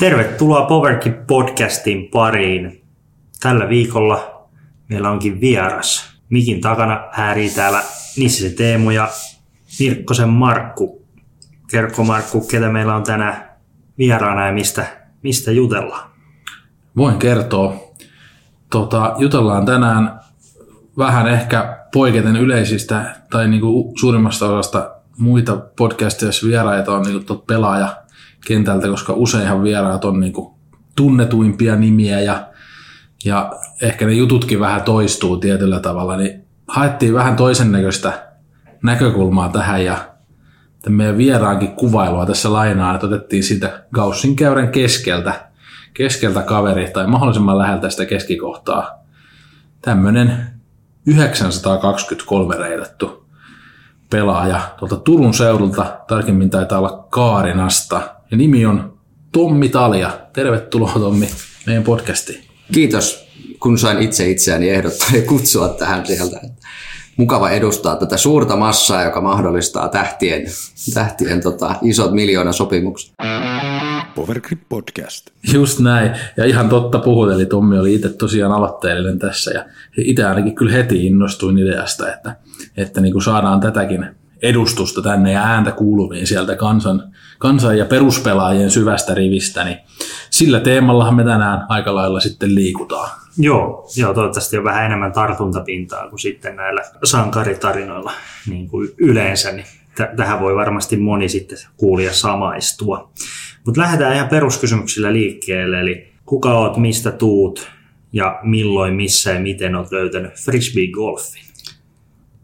Tervetuloa Powerkip podcastin pariin. Tällä viikolla meillä onkin vieras. Mikin takana häärii täällä Nissisen Teemu ja Mirkkosen Markku. Kerkko Markku, ketä meillä on tänään vieraana ja mistä, mistä jutellaan? Voin kertoa. Tota, jutellaan tänään vähän ehkä poiketen yleisistä tai niinku suurimmasta osasta muita podcasteja, vieraita on niinku pelaaja kentältä, koska useinhan vieraat on niin kuin tunnetuimpia nimiä ja, ja ehkä ne jututkin vähän toistuu tietyllä tavalla, niin haettiin vähän toisen näköistä näkökulmaa tähän ja meidän vieraankin kuvailua tässä lainaan, että otettiin siitä Gaussin käyrän keskeltä, keskeltä kaveri tai mahdollisimman läheltä sitä keskikohtaa. Tämmöinen 923 reidattu pelaaja tuolta Turun seudulta, tarkemmin taitaa olla Kaarinasta, ja nimi on Tommi Talja. Tervetuloa Tommi meidän podcastiin. Kiitos, kun sain itse itseäni ehdottaa ja kutsua tähän sieltä. Mukava edustaa tätä suurta massaa, joka mahdollistaa tähtien, tähtien tota, isot miljoonasopimukset. Powergrip Podcast. Just näin. Ja ihan totta puhut, eli Tommi oli itse tosiaan aloitteellinen tässä. Ja itse ainakin kyllä heti innostuin ideasta, että, että niin kuin saadaan tätäkin edustusta tänne ja ääntä kuuluviin sieltä kansan, kansan ja peruspelaajien syvästä rivistä, niin sillä teemallahan me tänään aika lailla sitten liikutaan. Joo, joo toivottavasti on vähän enemmän tartuntapintaa kuin sitten näillä sankaritarinoilla niin kuin yleensä, niin t- tähän voi varmasti moni sitten kuulija samaistua. Mutta lähdetään ihan peruskysymyksillä liikkeelle, eli kuka oot, mistä tuut ja milloin, missä ja miten oot löytänyt frisbee-golfin?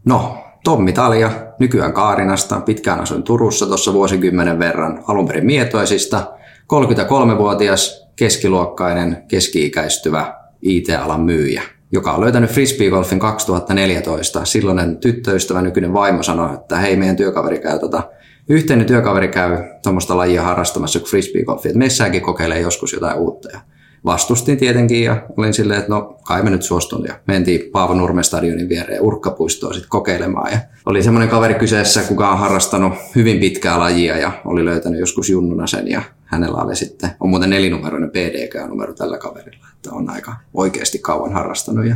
No, Tommi Talja, nykyään Kaarinasta, pitkään asuin Turussa tuossa vuosikymmenen verran, alun perin mietoisista, 33-vuotias, keskiluokkainen, keski-ikäistyvä IT-alan myyjä, joka on löytänyt frisbeegolfin 2014. Silloinen tyttöystävä, nykyinen vaimo sanoi, että hei, meidän työkaveri käy tota, yhteinen työkaveri käy tuommoista lajia harrastamassa kuin frisbeegolfi, että meissäänkin kokeilee joskus jotain uutta. Ja vastustin tietenkin ja olin silleen, että no kai me nyt suostun. Ja mentiin Paavo Nurmen stadionin viereen urkkapuistoon sitten kokeilemaan. Ja oli semmoinen kaveri kyseessä, kuka on harrastanut hyvin pitkää lajia ja oli löytänyt joskus junnuna sen. Ja hänellä oli sitten, on muuten nelinumeroinen PDK-numero tällä kaverilla, että on aika oikeasti kauan harrastanut. Ja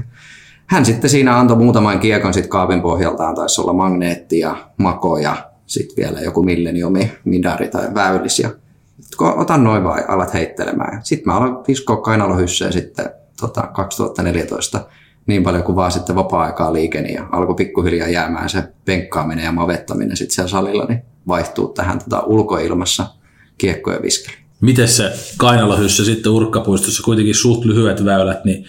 hän sitten siinä antoi muutaman kiekon sitten kaapin pohjaltaan, taisi olla magneetti ja mako ja sitten vielä joku milleniumi, midari tai väylis. Ja otan noin vai alat heittelemään. Sitten mä aloin viskoa kainalohyssyä sitten tota, 2014 niin paljon kuin vaan sitten vapaa-aikaa liikeni ja alkoi pikkuhiljaa jäämään se penkkaaminen ja mavettaminen sitten siellä salilla, niin vaihtuu tähän tota, ulkoilmassa kiekkojen viskely. Miten se kainalohyssä sitten urkkapuistossa kuitenkin suht lyhyet väylät, niin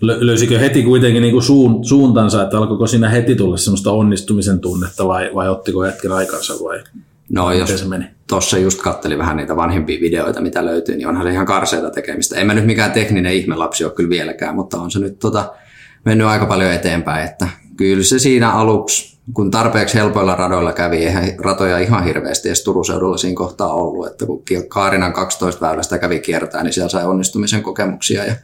löysikö heti kuitenkin niin kuin suun, suuntansa, että alkoiko siinä heti tulla semmoista onnistumisen tunnetta vai, vai ottiko hetken aikansa vai No jos tuossa just katteli vähän niitä vanhempia videoita, mitä löytyy, niin onhan se ihan karseita tekemistä. En mä nyt mikään tekninen ihmelapsi ole kyllä vieläkään, mutta on se nyt tota, mennyt aika paljon eteenpäin. Että kyllä se siinä aluksi, kun tarpeeksi helpoilla radoilla kävi, eihän ratoja ihan hirveästi edes Turun seudulla siinä kohtaa ollut. Että kun Kaarinan 12 väylästä kävi kiertää, niin siellä sai onnistumisen kokemuksia. Ja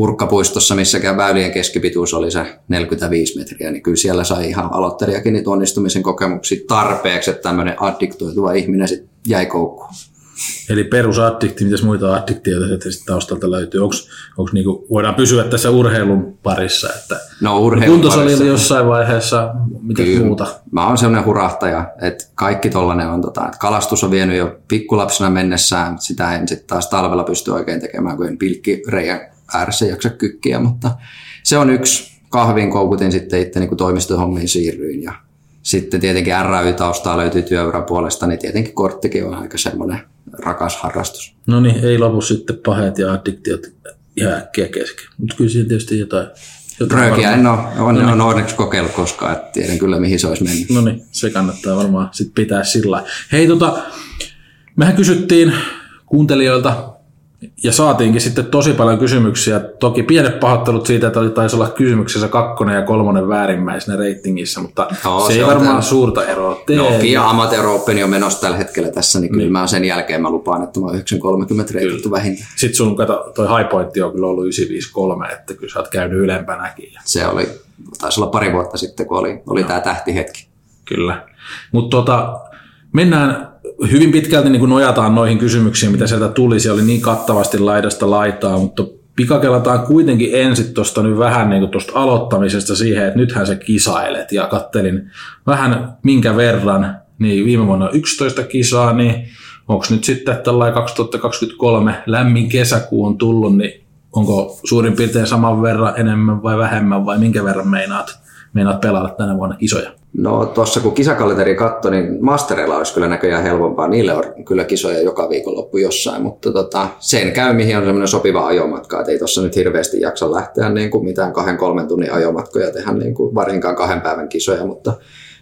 Urkkapuistossa, missäkään väylien keskipituus oli se 45 metriä, niin kyllä siellä sai ihan aloittelijakin niitä onnistumisen kokemuksia tarpeeksi, että tämmöinen addiktoituva ihminen sitten jäi koukkuun. Eli perusaddikti, mitäs muita addiktioita sitten taustalta löytyy? Onko, niinku, voidaan pysyä tässä urheilun parissa? Että no urheilun parissa. jossain vaiheessa, mitä muuta? Mä oon sellainen hurahtaja, että kaikki tollanen on, tota, että kalastus on vienyt jo pikkulapsena mennessään, sitä en sitten taas talvella pysty oikein tekemään, kun en pilkki reijän ääressä jaksa kykkiä, mutta se on yksi. Kahvin koukutin sitten itse niin toimistohommiin siirryin ja sitten tietenkin RAY-taustaa löytyy työuran puolesta, niin tietenkin korttikin on aika semmoinen rakas harrastus. No niin, ei lopu sitten pahet ja addiktiot ihan äkkiä kesken, mutta kyllä siinä tietysti jotain Röökiä en ole, on, no niin. on onneksi kokeillut koskaan, että tiedän kyllä mihin se olisi mennyt. No niin, se kannattaa varmaan sitten pitää sillä Hei tota, mehän kysyttiin kuuntelijoilta ja saatiinkin sitten tosi paljon kysymyksiä. Toki pienet pahoittelut siitä, että oli taisi olla kysymyksessä kakkonen ja kolmonen väärimmäisenä reitingissä, mutta no, se, se ei varmaan tämän... suurta eroa tee. No, FIA Amateur Open on menossa tällä hetkellä tässä, niin kyllä niin. mä sen jälkeen mä lupaan, että mä oon 930 reititty vähintään. Sitten sun kato, toi high point on kyllä ollut 953, että kyllä sä oot käynyt ylempänäkin. Se oli, taisi olla pari vuotta sitten, kun oli, oli tämä tähtihetki. Kyllä. Mutta tota, mennään hyvin pitkälti niin kuin nojataan noihin kysymyksiin, mitä sieltä tuli. Se oli niin kattavasti laidasta laitaa, mutta pikakelataan kuitenkin ensin tuosta nyt vähän niin kuin tuosta aloittamisesta siihen, että nythän se kisailet. Ja kattelin vähän minkä verran, niin viime vuonna 11 kisaa, niin onko nyt sitten tällainen 2023 lämmin kesäkuu on tullut, niin onko suurin piirtein saman verran enemmän vai vähemmän vai minkä verran meinaat, meinaat pelata tänä vuonna kisoja? No tuossa kun kisakalenteri katsoi, niin mastereilla olisi kyllä näköjään helpompaa. Niille on kyllä kisoja joka viikonloppu jossain, mutta tota, sen käy, mihin on semmoinen sopiva ajomatka. Et ei tuossa nyt hirveästi jaksa lähteä niin kuin mitään kahden kolmen tunnin ajomatkoja tehdä niin kuin varsinkaan kahden päivän kisoja, mutta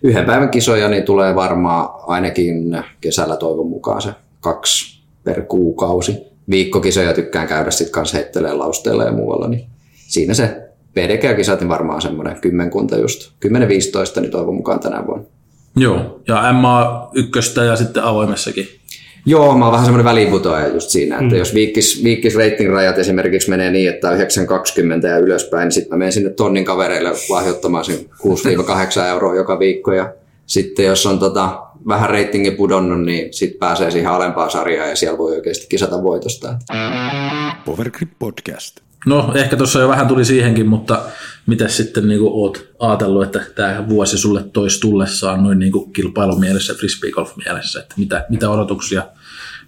yhden päivän kisoja niin tulee varmaan ainakin kesällä toivon mukaan se kaksi per kuukausi. Viikkokisoja tykkään käydä sitten kanssa heittelee lausteella ja muualla, niin siinä se PDG-kisat niin varmaan semmoinen kymmenkunta just, 10-15 niin toivon mukaan tänä vuonna. Joo, ja MA ykköstä ja sitten avoimessakin. Joo, mä oon vähän semmoinen väliinputoaja just siinä, että mm. jos viikkis, viikkis rating-rajat esimerkiksi menee niin, että 9,20 ja ylöspäin, niin sitten mä menen sinne tonnin kavereille lahjoittamaan sen 6-8 euroa joka viikko. Ja sitten jos on tota, vähän reitingi pudonnut, niin sitten pääsee siihen alempaan sarjaan ja siellä voi oikeasti kisata voitosta. Powergrip Podcast. No, ehkä tuossa jo vähän tuli siihenkin, mutta miten sitten niin kuin oot ajatellut, että tämä vuosi sulle toisi tullessaan noin niin kuin kilpailumielessä, frisbeegolf mielessä, että mitä, mitä odotuksia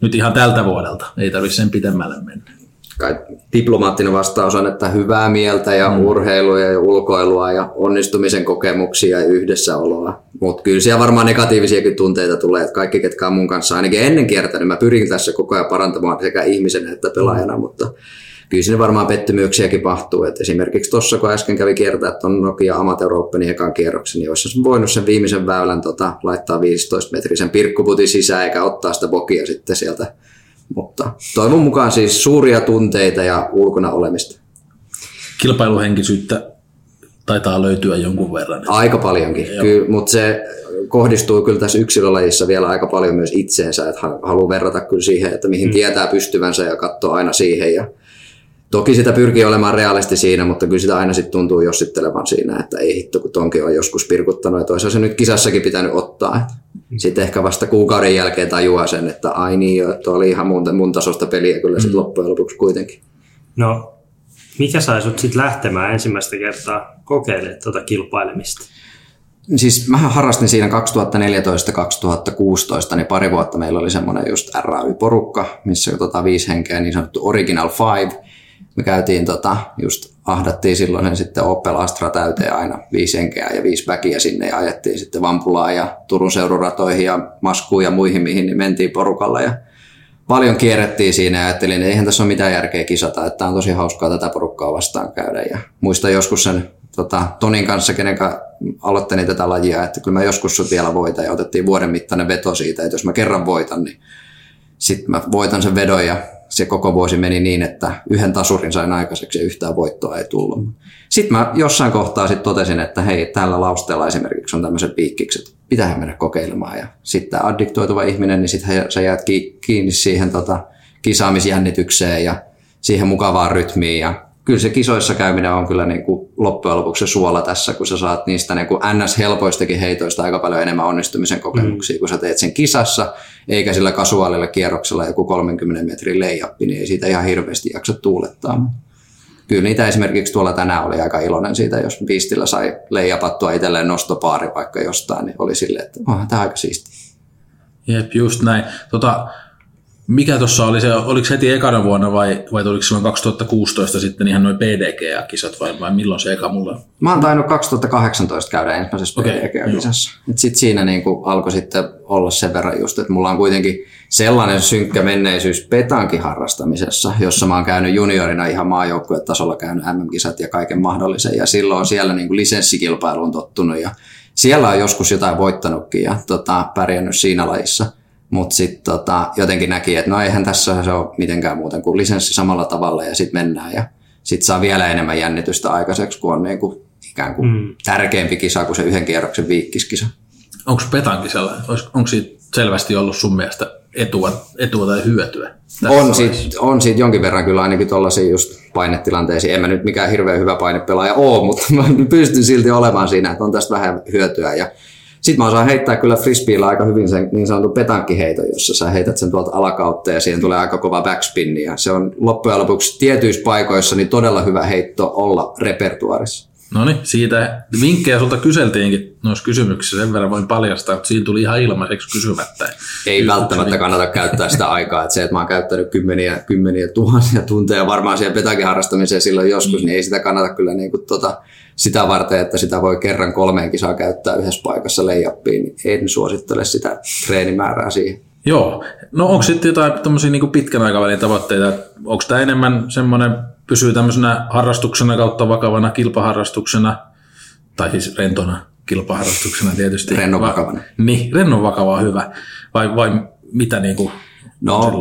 nyt ihan tältä vuodelta, ei tarvitse sen pitemmälle mennä. Kai diplomaattinen vastaus on, että hyvää mieltä ja mm. urheilua ja ulkoilua ja onnistumisen kokemuksia ja yhdessäoloa. Mutta kyllä siellä varmaan negatiivisiakin tunteita tulee, että kaikki, ketkä on mun kanssa ainakin ennen kiertänyt, mä pyrin tässä koko ajan parantamaan sekä ihmisenä että pelaajana, mm. Kyllä sinne varmaan pettymyksiäkin pahtuu. Et esimerkiksi tuossa, kun äsken kävi kiertää tuon Nokia Amateur Openin ekan kierroksen, niin olisi voinut sen viimeisen väylän tota, laittaa 15-metrisen pirkkuputin sisään eikä ottaa sitä bokia sitten sieltä. Mutta toivon mukaan siis suuria tunteita ja ulkona olemista. Kilpailuhenkisyyttä taitaa löytyä jonkun verran. Aika paljonkin, kyllä, mutta se kohdistuu kyllä tässä yksilölajissa vielä aika paljon myös itseensä, että haluaa verrata kyllä siihen, että mihin mm. tietää pystyvänsä ja katsoa aina siihen ja Toki sitä pyrkii olemaan realisti siinä, mutta kyllä sitä aina sitten tuntuu jossittelevan siinä, että ei hitto, kun tonkin on joskus pirkuttanut, että olisi se nyt kisassakin pitänyt ottaa. Sitten ehkä vasta kuukauden jälkeen tajuaa sen, että ai niin, tuo oli ihan mun, mun tasosta peliä kyllä sitten mm. loppujen lopuksi kuitenkin. No, mikä sai sut sitten lähtemään ensimmäistä kertaa kokeilemaan tuota kilpailemista? Siis mä harrastin siinä 2014-2016, niin pari vuotta meillä oli semmoinen just RAY-porukka, missä tota viisi henkeä, niin sanottu Original Five, me käytiin tota, just ahdattiin silloin sen sitten Opel Astra täyteen aina viisi henkeä ja viisi väkiä sinne ja ajettiin sitten Vampulaan ja Turun seururatoihin ja Maskuun ja muihin, mihin niin mentiin porukalla ja paljon kierrettiin siinä ja ajattelin, että eihän tässä ole mitään järkeä kisata, että on tosi hauskaa tätä porukkaa vastaan käydä. Ja muista joskus sen tota, Tonin kanssa, kenen aloittelin tätä lajia, että kyllä mä joskus sut vielä voitan ja otettiin vuoden mittainen veto siitä, että jos mä kerran voitan, niin sitten mä voitan sen vedon ja se koko vuosi meni niin, että yhden tasurin sain aikaiseksi ja yhtään voittoa ei tullut. Sitten mä jossain kohtaa sitten totesin, että hei, tällä lausteella esimerkiksi on tämmöiset piikkikset, pitää mennä kokeilemaan. Ja sitten tämä addiktoituva ihminen, niin sitten sä jäät kiinni siihen tota, kisaamisjännitykseen ja siihen mukavaan rytmiin ja kyllä se kisoissa käyminen on kyllä niin kuin loppujen lopuksi se suola tässä, kun sä saat niistä niin kuin NS-helpoistakin heitoista aika paljon enemmän onnistumisen kokemuksia, mm. kun sä teet sen kisassa, eikä sillä kasuaalilla kierroksella joku 30 metrin leijappi, niin ei siitä ihan hirveästi jaksa tuulettaa. Mm. Kyllä niitä esimerkiksi tuolla tänään oli aika iloinen siitä, jos Beastillä sai leijapattua itselleen nostopaari vaikka jostain, niin oli silleen, että onhan tämä aika siisti. Jep, just näin. Tota, mikä tuossa oli se, oliko se heti ekana vuonna vai, vai tuliko silloin 2016 sitten ihan noin PDG-kisat vai, vai milloin se eka mulla? Mä oon tainnut 2018 käydä ensimmäisessä okay, PDG-kisassa. Sitten siinä niin alkoi sitten olla sen verran just, että mulla on kuitenkin sellainen synkkä menneisyys petankin harrastamisessa, jossa mä oon käynyt juniorina ihan tasolla käynyt MM-kisat ja kaiken mahdollisen ja silloin on siellä niin lisenssikilpailuun tottunut ja siellä on joskus jotain voittanutkin ja tota, pärjännyt siinä lajissa – mutta sitten tota, jotenkin näki, että no eihän tässä se ole mitenkään muuten kuin lisenssi samalla tavalla ja sitten mennään. Ja sitten saa vielä enemmän jännitystä aikaiseksi, kun on niinku ikään kuin mm. tärkeämpi kisa kuin se yhden kierroksen viikkiskisa. Onko petankin sellainen? Onko siitä selvästi ollut sun mielestä etua, etua tai hyötyä? On siitä, on siitä jonkin verran kyllä ainakin tuollaisiin just painetilanteisiin. En mä nyt mikään hirveän hyvä painepelaaja ole, mutta mä pystyn silti olemaan siinä, että on tästä vähän hyötyä. Ja Sitten mä osaan heittää kyllä frisbeellä aika hyvin sen niin sanotun petankiheiton, jossa sä heität sen tuolta alakautta ja siihen tulee aika kova backspin. Ja se on loppujen lopuksi tietyissä paikoissa niin todella hyvä heitto olla repertuarissa. No niin, siitä vinkkejä sulta kyseltiinkin noissa kysymyksissä, sen verran voin paljastaa, että siinä tuli ihan ilmaiseksi kysymättä. Ei välttämättä kannata käyttää sitä aikaa, että se, että mä oon käyttänyt kymmeniä, kymmeniä tuhansia tunteja varmaan siihen petakin harrastamiseen silloin joskus, niin ei sitä kannata kyllä niin kuin tota, sitä varten, että sitä voi kerran kolmeen kisaa käyttää yhdessä paikassa leijappiin, niin en suosittele sitä treenimäärää siihen. Joo. No onko sitten jotain tämmöisiä niin pitkän aikavälin tavoitteita? Onko tämä enemmän semmoinen, pysyy tämmöisenä harrastuksena kautta vakavana kilpaharrastuksena, tai siis rentona kilpaharrastuksena tietysti. Rennon vakavana. Niin, rennon vakavaa hyvä. Vai, vai mitä niin kuin No,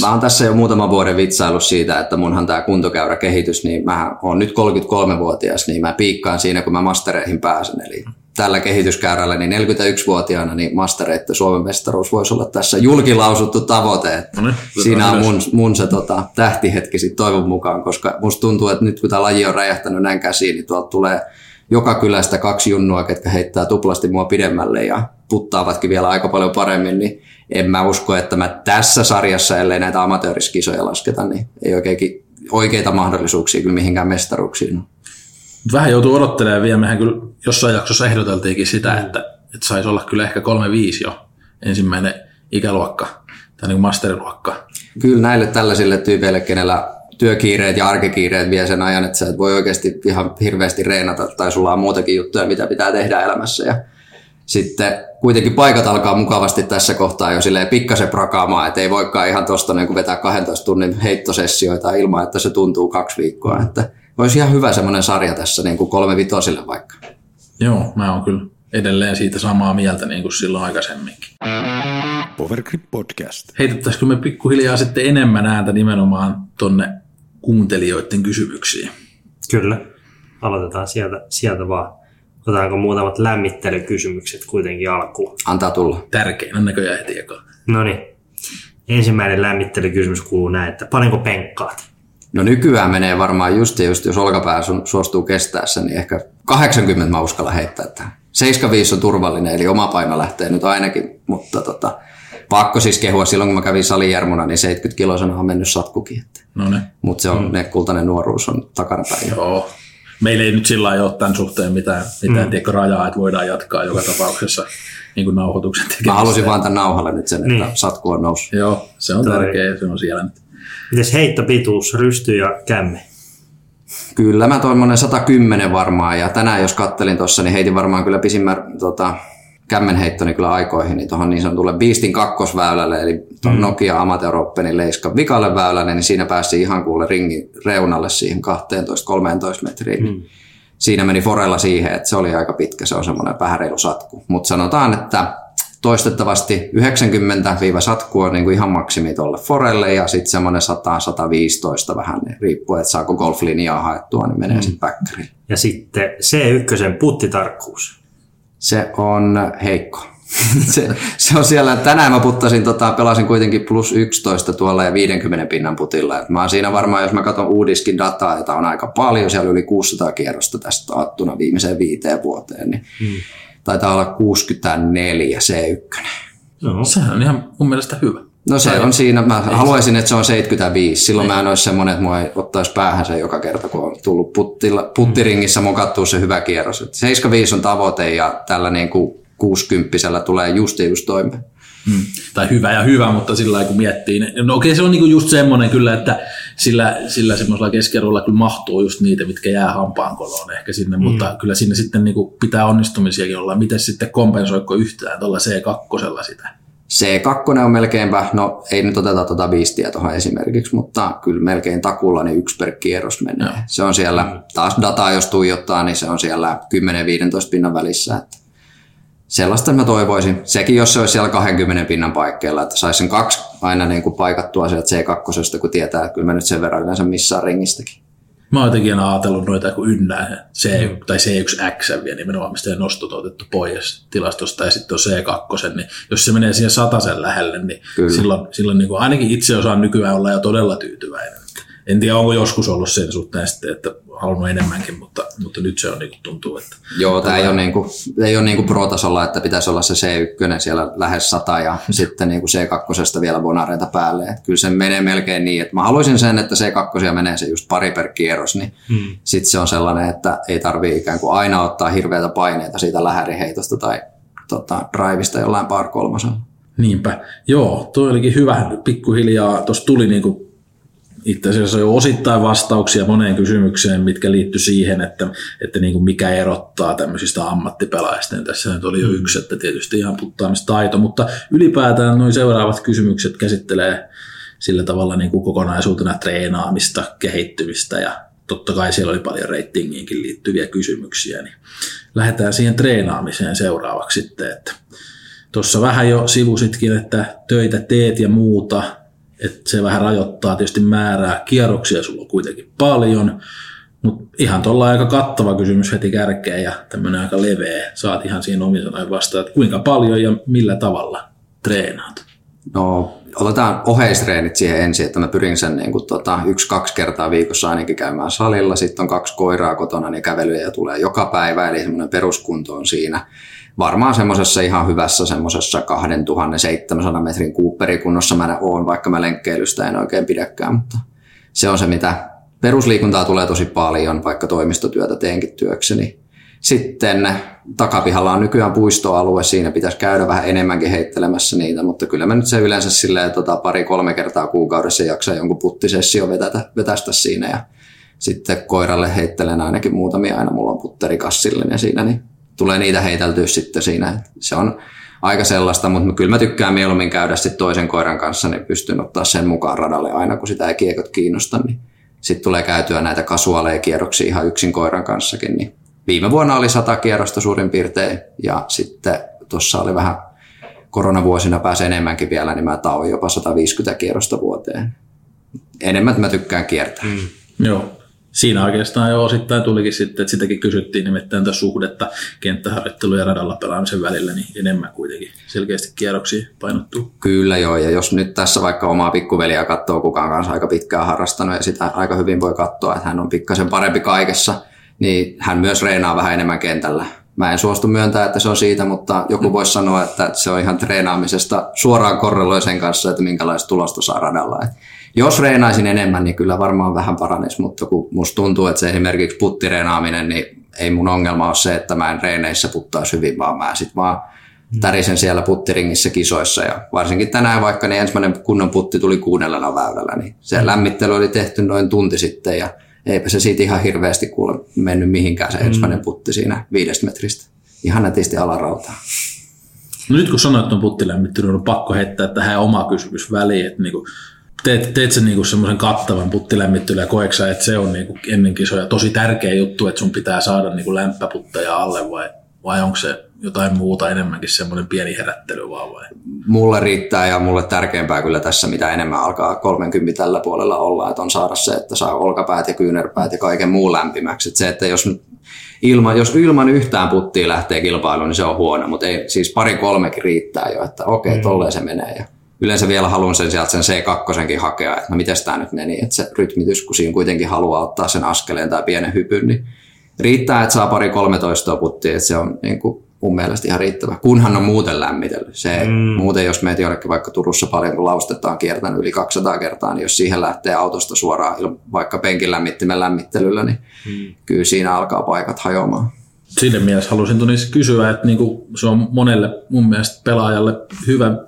mä oon tässä jo muutaman vuoden vitsailu siitä, että munhan tämä kuntokäyrä kehitys, niin mä oon nyt 33-vuotias, niin mä piikkaan siinä, kun mä mastereihin pääsen. Eli tällä kehityskäyrällä, niin 41-vuotiaana niin mastereita Suomen mestaruus voisi olla tässä julkilausuttu tavoite. Että no niin, siinä on mun, mun se tota, tähtihetki sit toivon mukaan, koska musta tuntuu, että nyt kun tämä laji on räjähtänyt näin käsiin, niin tuolta tulee joka kylästä kaksi junnua, ketkä heittää tuplasti mua pidemmälle ja puttaavatkin vielä aika paljon paremmin, niin en mä usko, että mä tässä sarjassa, ellei näitä amatööriskisoja lasketa, niin ei oikein oikeita mahdollisuuksia kyllä mihinkään mestaruuksiin. Vähän joutuu odottelemaan vielä. Mehän kyllä jossain jaksossa ehdoteltiinkin sitä, että, että saisi olla kyllä ehkä 3-5 jo ensimmäinen ikäluokka tai niin masteriluokka. Kyllä näille tällaisille tyypeille, kenellä työkiireet ja arkikiireet vie sen ajan, että sä et voi oikeasti ihan hirveästi reenata tai sulla on muutakin juttuja, mitä pitää tehdä elämässä. Ja sitten kuitenkin paikat alkaa mukavasti tässä kohtaa jo silleen pikkasen prakaamaan, että ei voikaan ihan tuosta niin vetää 12 tunnin heittosessioita ilman, että se tuntuu kaksi viikkoa. Että olisi ihan hyvä semmoinen sarja tässä niin kuin kolme vitosille vaikka. Joo, mä oon kyllä edelleen siitä samaa mieltä niin kuin silloin aikaisemminkin. Powergrip Podcast. Heitettäisikö me pikkuhiljaa sitten enemmän ääntä nimenomaan tonne kuuntelijoiden kysymyksiin? Kyllä. Aloitetaan sieltä, sieltä vaan. Otetaanko muutamat lämmittelykysymykset kuitenkin alkuun? Antaa tulla. Tärkein on näköjään heti No niin. Ensimmäinen lämmittelykysymys kuuluu näin, että paljonko penkkaat? No nykyään menee varmaan just, just jos olkapää suostuu kestää sen, niin ehkä 80 mä uskalla heittää tähän. 75 on turvallinen, eli oma paino lähtee nyt ainakin, mutta tota, pakko siis kehua silloin, kun mä kävin salijärmuna, niin 70 kilosena on mennyt satkukin. Niin. Mutta se on, mm. ne kultainen nuoruus on takanapäin. Joo. Meillä ei nyt sillä ole tämän suhteen mitään, mitään mm. tiedä, rajaa, että voidaan jatkaa joka tapauksessa niin kuin nauhoituksen tekemistä. Mä halusin vaan tämän nauhalle nyt sen, niin. että satku on noussut. Joo, se on Toi. tärkeä se on siellä nyt. Mites heittopituus, rysty ja kämme? Kyllä mä tuommoinen 110 varmaan ja tänään jos kattelin tuossa, niin heitin varmaan kyllä pisimmän tota, kämmenheittoni kyllä aikoihin niin tuohon niin sanotulle Beastin kakkosväylälle, eli mm. Nokia Amateur Openin leiska vikalle väylälle, niin siinä pääsi ihan kuule ringin reunalle siihen 12-13 metriin. Mm. Siinä meni forella siihen, että se oli aika pitkä, se on semmoinen vähän reilu satku. Mutta sanotaan, että toistettavasti 90-satku on niin kuin ihan maksimi tuolle forelle ja sitten semmoinen 100-115 vähän, niin riippuu, että saako golflinjaa haettua, niin menee mm. sitten. Ja sitten C1 puttitarkkuus. Se on heikko. se, se, on siellä, tänään mä puttasin, tota, pelasin kuitenkin plus 11 tuolla ja 50 pinnan putilla. Et mä oon siinä varmaan, jos mä katson uudiskin dataa, jota on aika paljon, siellä yli 600 kierrosta tästä attuna viimeiseen viiteen vuoteen, niin hmm taitaa olla 64 C1. No. Sehän on ihan mun mielestä hyvä. No se on siinä, mä haluaisin, että se on 75. Silloin ei. mä en olisi semmoinen, että mua ei ottaisi päähän se joka kerta, kun on tullut puttilla, puttiringissä mun kattuu se hyvä kierros. 75 on tavoite ja tällä niin kuin 60 tulee just ja just toimeen. Hmm. Tai hyvä ja hyvä, mutta sillä kun miettii, niin no okei se on niinku just semmoinen kyllä, että sillä, sillä semmoisella keskiarvolla kyllä mahtuu just niitä, mitkä jää hampaankoloon ehkä sinne, hmm. mutta kyllä sinne sitten niinku pitää onnistumisiakin olla. Miten sitten kompensoiko yhtään tuolla C2 sitä? C2 on melkeinpä, no ei nyt oteta tuota biistiä tuohon esimerkiksi, mutta kyllä melkein takulla niin yksi per kierros menee. Joo. Se on siellä, taas dataa jos tuijottaa, niin se on siellä 10-15 pinnan välissä. Että sellaista mä toivoisin. Sekin, jos se olisi siellä 20 pinnan paikkeilla, että saisi sen kaksi aina niin kuin paikattua sieltä C2, kun tietää, että kyllä mä nyt sen verran yleensä missään ringistäkin. Mä oon jotenkin ajatellut noita kuin ynnää C, tai C1X vielä nimenomaan, mistä on nostot otettu pois tilastosta ja sitten on C2, niin jos se menee siihen sataisen lähelle, niin Kyllä. silloin, silloin niin kuin ainakin itse osaan nykyään olla jo todella tyytyväinen. En tiedä, onko joskus ollut sen suhteen sitten, että halunnut enemmänkin, mutta, mutta nyt se on niin kuin tuntuu, että... Joo, tämä ei ole, niin kuin, ei ole niin kuin pro-tasolla, että pitäisi olla se C1 siellä lähes 100 ja mm. sitten niin kuin C2 vielä bonareita päälle. Että kyllä se menee melkein niin, että mä haluaisin sen, että C2 menee se just pari per kierros, niin hmm. sitten se on sellainen, että ei tarvii ikään kuin aina ottaa hirveitä paineita siitä lähäriheitosta tai tota, drivista jollain par kolmosella. Niinpä. Joo, toi olikin hyvä. Pikkuhiljaa tuossa tuli niinku itse asiassa jo osittain vastauksia moneen kysymykseen, mitkä liittyy siihen, että, että niin kuin mikä erottaa tämmöisistä ammattipelaajista. Tässä nyt oli jo mm. yksi, että tietysti ihan puttaamistaito, mutta ylipäätään noin seuraavat kysymykset käsittelee sillä tavalla niin kuin kokonaisuutena treenaamista, kehittymistä ja totta kai siellä oli paljon reitingiinkin liittyviä kysymyksiä, niin lähdetään siihen treenaamiseen seuraavaksi sitten, että tuossa vähän jo sivusitkin, että töitä teet ja muuta, että se vähän rajoittaa tietysti määrää kierroksia, sulla on kuitenkin paljon, mutta ihan tuolla aika kattava kysymys heti kärkeen ja tämmöinen aika leveä. Saat ihan siinä omin sanoin vastaan, että kuinka paljon ja millä tavalla treenaat? No otetaan oheistreenit siihen ensin, että mä pyrin sen niin tota, yksi-kaksi kertaa viikossa ainakin käymään salilla. Sitten on kaksi koiraa kotona, niin kävelyjä tulee joka päivä, eli semmoinen peruskunto on siinä varmaan semmoisessa ihan hyvässä semmoisessa 2700 metrin kuupperikunnossa mä oon, vaikka mä lenkkeilystä en oikein pidäkään, mutta se on se, mitä perusliikuntaa tulee tosi paljon, vaikka toimistotyötä teenkin työkseni. Sitten takapihalla on nykyään puistoalue, siinä pitäisi käydä vähän enemmänkin heittelemässä niitä, mutta kyllä mä nyt se yleensä silleen tota, pari-kolme kertaa kuukaudessa jaksaa jonkun puttisessio vetätä, vetästä siinä ja sitten koiralle heittelen ainakin muutamia aina, mulla on putterikassillinen siinä, niin tulee niitä heiteltyä sitten siinä. Se on aika sellaista, mutta kyllä mä tykkään mieluummin käydä sitten toisen koiran kanssa, niin pystyn ottaa sen mukaan radalle aina, kun sitä ei kiekot kiinnosta, niin sitten tulee käytyä näitä kasuaaleja kierroksia ihan yksin koiran kanssakin. Niin viime vuonna oli sata kierrosta suurin piirtein ja sitten tuossa oli vähän koronavuosina pääsi enemmänkin vielä, niin mä taoin jopa 150 kierrosta vuoteen. Enemmän mä tykkään kiertää. Mm. Joo, siinä oikeastaan jo osittain tulikin sitten, että sitäkin kysyttiin nimittäin tätä suhdetta kenttäharjoittelu ja radalla pelaamisen välillä, niin enemmän kuitenkin selkeästi kierroksia painottuu. Kyllä joo, ja jos nyt tässä vaikka omaa pikkuveliä katsoo, kukaan kanssa aika pitkään harrastanut ja sitä aika hyvin voi katsoa, että hän on pikkasen parempi kaikessa, niin hän myös reenaa vähän enemmän kentällä. Mä en suostu myöntää, että se on siitä, mutta joku voisi sanoa, että se on ihan treenaamisesta suoraan korreloi sen kanssa, että minkälaista tulosta saa radalla. Jos reenaisin enemmän, niin kyllä varmaan vähän paranisi, mutta kun musta tuntuu, että se esimerkiksi puttireenaaminen, niin ei mun ongelma ole se, että mä en reeneissä puttaisi hyvin, vaan mä sit vaan tärisen siellä puttiringissä kisoissa. Ja varsinkin tänään vaikka niin ensimmäinen kunnon putti tuli kuunnellena väylällä, niin se lämmittely oli tehty noin tunti sitten ja eipä se siitä ihan hirveästi kuule mennyt mihinkään se ensimmäinen putti siinä viidestä metristä. Ihan nätisti alarautaa. No nyt kun sanoit on puttilämmittely, on pakko heittää tähän oma kysymys väliin, että niinku, teet, teet sen niinku semmoisen kattavan puttilämmittelyn ja koeksa, että se on niinku ennen kisoja tosi tärkeä juttu, että sun pitää saada niinku lämpöputteja alle vai, vai onko se jotain muuta enemmänkin semmoinen pieni herättely vaan vai? Mulle riittää ja mulle tärkeämpää kyllä tässä, mitä enemmän alkaa 30 tällä puolella olla, että on saada se, että saa olkapäät ja kyynärpäät ja kaiken muu lämpimäksi. Että se, että jos ilman, jos ilman yhtään puttia lähtee kilpailuun, niin se on huono, mutta ei, siis pari kolmekin riittää jo, että okei, okay, mm. tolleen se menee. Ja yleensä vielä haluan sen sieltä sen C2 hakea, että no miten tämä nyt meni, että se rytmitys, kun siinä kuitenkin haluaa ottaa sen askeleen tai pienen hypyn, niin riittää, että saa pari 13 puttia, että se on niin kuin mun mielestä ihan riittävä, kunhan on muuten lämmitellyt. Se, mm. Muuten jos meet jonnekin vaikka Turussa paljon, kun laustetaan kiertänyt yli 200 kertaa, niin jos siihen lähtee autosta suoraan vaikka penkin lämmittimen lämmittelyllä, niin mm. kyllä siinä alkaa paikat hajoamaan sille mielessä halusin tunnissa kysyä, että niinku se on monelle mun mielestä pelaajalle hyvä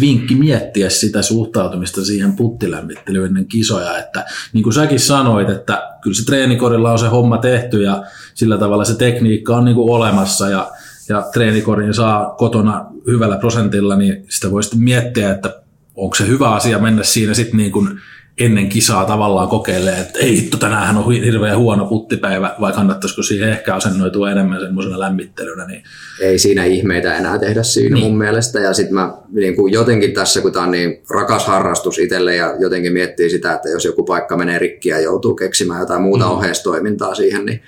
vinkki miettiä sitä suhtautumista siihen puttilämmittelyyn ennen kisoja, että niin kuin säkin sanoit, että kyllä se treenikorilla on se homma tehty ja sillä tavalla se tekniikka on niinku olemassa ja, ja treenikorin saa kotona hyvällä prosentilla, niin sitä voi sitten miettiä, että onko se hyvä asia mennä siinä sitten niin kuin ennen kisaa tavallaan kokeilee, että ei hitto, tänään on hirveän huono puttipäivä, vai kannattaisiko siihen ehkä asennoitua enemmän semmoisena lämmittelynä. Niin... Ei siinä ihmeitä enää tehdä siinä niin. mun mielestä, ja sitten mä niin kuin jotenkin tässä, kun tämä on niin rakas harrastus itselle, ja jotenkin miettii sitä, että jos joku paikka menee rikki ja joutuu keksimään jotain muuta mm. oheistoimintaa siihen, niin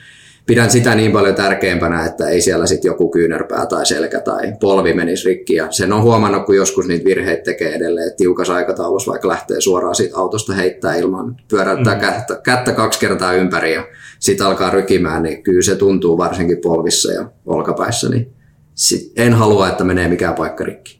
pidän sitä niin paljon tärkeämpänä, että ei siellä sitten joku kyynärpää tai selkä tai polvi menisi rikki. Ja sen on huomannut, kun joskus niitä virheitä tekee edelleen, että tiukas aikataulussa vaikka lähtee suoraan siitä autosta heittää ilman, pyöräyttää mm. kättä, kättä kaksi kertaa ympäri ja sitten alkaa rykimään, niin kyllä se tuntuu varsinkin polvissa ja olkapäissä, niin sit en halua, että menee mikään paikka rikki.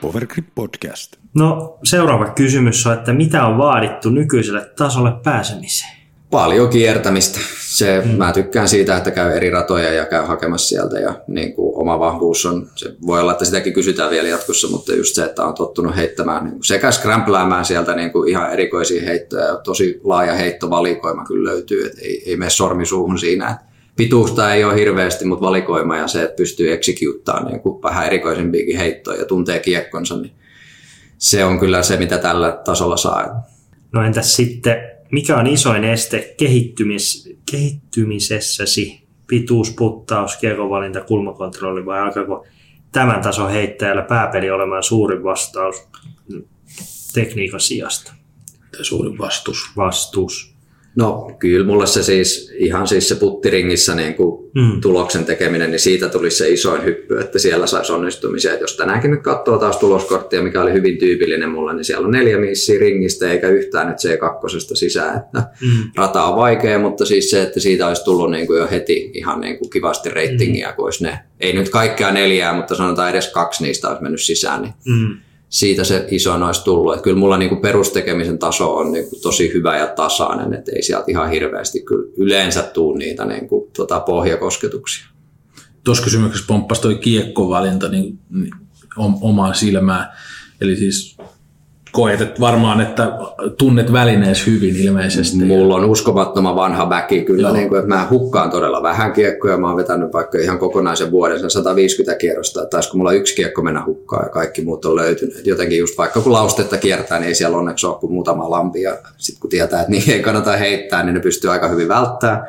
Powergrip Podcast. No seuraava kysymys on, että mitä on vaadittu nykyiselle tasolle pääsemiseen? Paljon kiertämistä. Se, mm. Mä tykkään siitä, että käy eri ratoja ja käy hakemassa sieltä ja niin kuin oma vahvuus on, se voi olla, että sitäkin kysytään vielä jatkossa, mutta just se, että on tottunut heittämään niin kuin sekä skrämpläämään sieltä niin kuin ihan erikoisia heittoja ja tosi laaja heittovalikoima kyllä löytyy, että ei, ei mene sormi suuhun siinä. Pituusta ei ole hirveästi, mutta valikoima ja se, että pystyy executtamaan niin kuin vähän erikoisempiakin heittoja ja tuntee kiekkonsa, niin se on kyllä se, mitä tällä tasolla saa. No entäs sitten mikä on isoin este kehittymis, kehittymisessäsi? Pituus, puttaus, kiekovalinta, kulmakontrolli vai alkaako tämän tason heittäjällä pääpeli olemaan suurin vastaus tekniikan sijasta? Suurin vastus. Vastus. No kyllä mulle se siis ihan siis se puttiringissä niin kuin mm. tuloksen tekeminen, niin siitä tuli se isoin hyppy, että siellä saisi onnistumisia. Et jos tänäänkin nyt katsoo taas tuloskorttia, mikä oli hyvin tyypillinen mulle, niin siellä on neljä missiä ringistä eikä yhtään nyt C2 sisään. Että mm. Rata on vaikea, mutta siis se, että siitä olisi tullut niin kuin jo heti ihan niin kuin kivasti ratingia, mm. kun olisi ne, ei nyt kaikkea neljää, mutta sanotaan edes kaksi niistä olisi mennyt sisään, niin mm siitä se iso olisi tullut. Että kyllä mulla niinku perustekemisen taso on niinku tosi hyvä ja tasainen, että ei sieltä ihan hirveästi kyllä yleensä tuu niitä niinku, tota pohjakosketuksia. Tuossa kysymyksessä pomppasi toi kiekkovalinta niin, niin, omaan silmään. Eli siis koet että varmaan, että tunnet välineessä hyvin ilmeisesti. Mulla on uskomattoman vanha väki kyllä, niin kuin, että mä hukkaan todella vähän kiekkoja. Mä oon vetänyt vaikka ihan kokonaisen vuoden sen 150 kierrosta, että taisiko mulla yksi kiekko mennä hukkaan ja kaikki muut on löytynyt. Jotenkin just vaikka kun laustetta kiertää, niin ei siellä onneksi ole kuin muutama lampi ja sitten kun tietää, että niin ei kannata heittää, niin ne pystyy aika hyvin välttämään.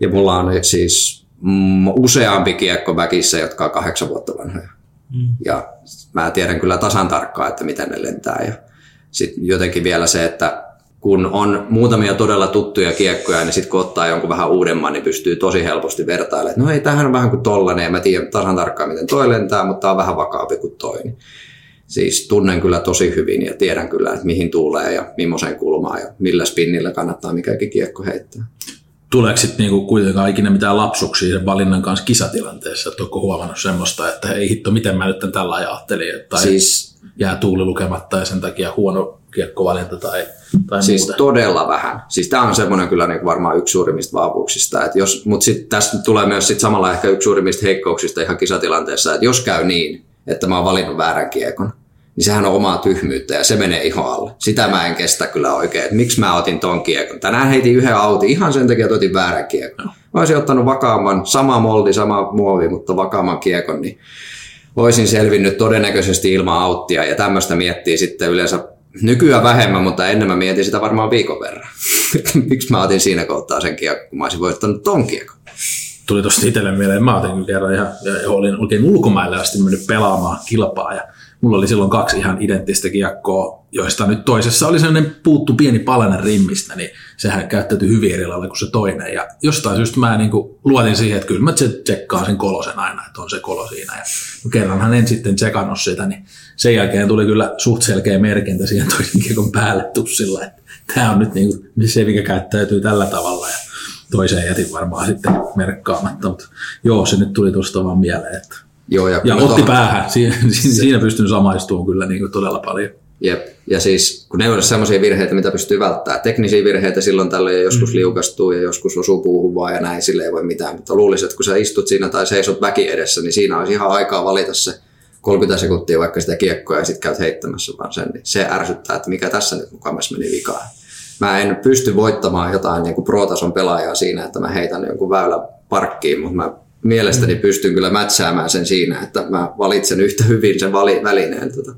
Ja mulla on siis mm, useampi kiekko väkissä, jotka on kahdeksan vuotta vanhoja. Mm. Ja mä tiedän kyllä tasan tarkkaan, että miten ne lentää. Ja sitten jotenkin vielä se, että kun on muutamia todella tuttuja kiekkoja, niin sitten kun ottaa jonkun vähän uudemman, niin pystyy tosi helposti vertailemaan, no ei, tähän on vähän kuin tollanen, ja mä tiedän tasan tarkkaan, miten toi lentää, mutta tämä on vähän vakaampi kuin toi. Siis tunnen kyllä tosi hyvin ja tiedän kyllä, että mihin tulee ja millaiseen kulmaan ja millä spinnillä kannattaa mikäkin kiekko heittää. Tuleeko sitten niinku kuitenkaan ikinä mitään lapsuksia sen valinnan kanssa kisatilanteessa? Että onko huomannut semmoista, että ei hitto, miten mä nyt tällä ajattelin? Tai... Siis jää tuuli lukematta ja sen takia huono kiekkovalinta tai, tai siis muuta. todella vähän. Siis tämä on semmoinen kyllä niin varmaan yksi suurimmista vahvuuksista. Että jos, mutta sitten tässä tulee myös sit samalla ehkä yksi suurimmista heikkouksista ihan kisatilanteessa, että jos käy niin, että mä oon valinnut väärän kiekon, niin sehän on omaa tyhmyyttä ja se menee ihan alle. Sitä mä en kestä kyllä oikein, että miksi mä otin ton kiekon. Tänään heitin yhden autin ihan sen takia, että otin väärän kiekon. Mä olisin ottanut vakaamman, sama moldi, sama muovi, mutta vakaamman kiekon, niin olisin selvinnyt todennäköisesti ilman auttia ja tämmöistä miettii sitten yleensä nykyään vähemmän, mutta ennen mä mietin sitä varmaan viikon verran. Miksi mä otin siinä kohtaa sen kiekon, kun mä olisin voittanut ton kiekon. Tuli tosta itselle mieleen, mä otin kerran ihan, ja olin oikein ulkomaille asti mennyt pelaamaan kilpaa ja mulla oli silloin kaksi ihan identtistä kiekkoa, joista nyt toisessa oli sellainen puuttu pieni palanen rimmistä, niin sehän käyttäytyi hyvin eri lailla kuin se toinen. Ja jostain syystä mä niin kuin luotin siihen, että kyllä mä tsekkaan sen kolosen aina, että on se kolo siinä. Ja kerranhan en sitten tsekannut sitä, niin sen jälkeen tuli kyllä suht selkeä merkintä siihen toisen kiekon päälle tussilla, että tämä on nyt niin kuin se, mikä käyttäytyy tällä tavalla. Ja toiseen jätin varmaan sitten merkkaamatta, mutta joo, se nyt tuli tuosta vaan mieleen, että Joo, ja, ja otti on... päähän. Siinä, siinä pystyn samaistumaan kyllä niin kuin todella paljon. Jep. Ja siis kun ne on sellaisia virheitä, mitä pystyy välttämään. Teknisiä virheitä silloin tällöin joskus mm. liukastuu ja joskus osuu puuhun vaan ja näin, sille ei voi mitään. Mutta luulisin, että kun sä istut siinä tai seisot väki edessä, niin siinä olisi ihan aikaa valita se 30 sekuntia vaikka sitä kiekkoa ja sitten käyt heittämässä vaan sen. Niin se ärsyttää, että mikä tässä nyt mukamassa meni vikaan. Mä en pysty voittamaan jotain niin kuin pro-tason pelaajaa siinä, että mä heitän jonkun väylä parkkiin, mutta mä mielestäni pystyn kyllä mätsäämään sen siinä, että mä valitsen yhtä hyvin sen vali- välineen tuota,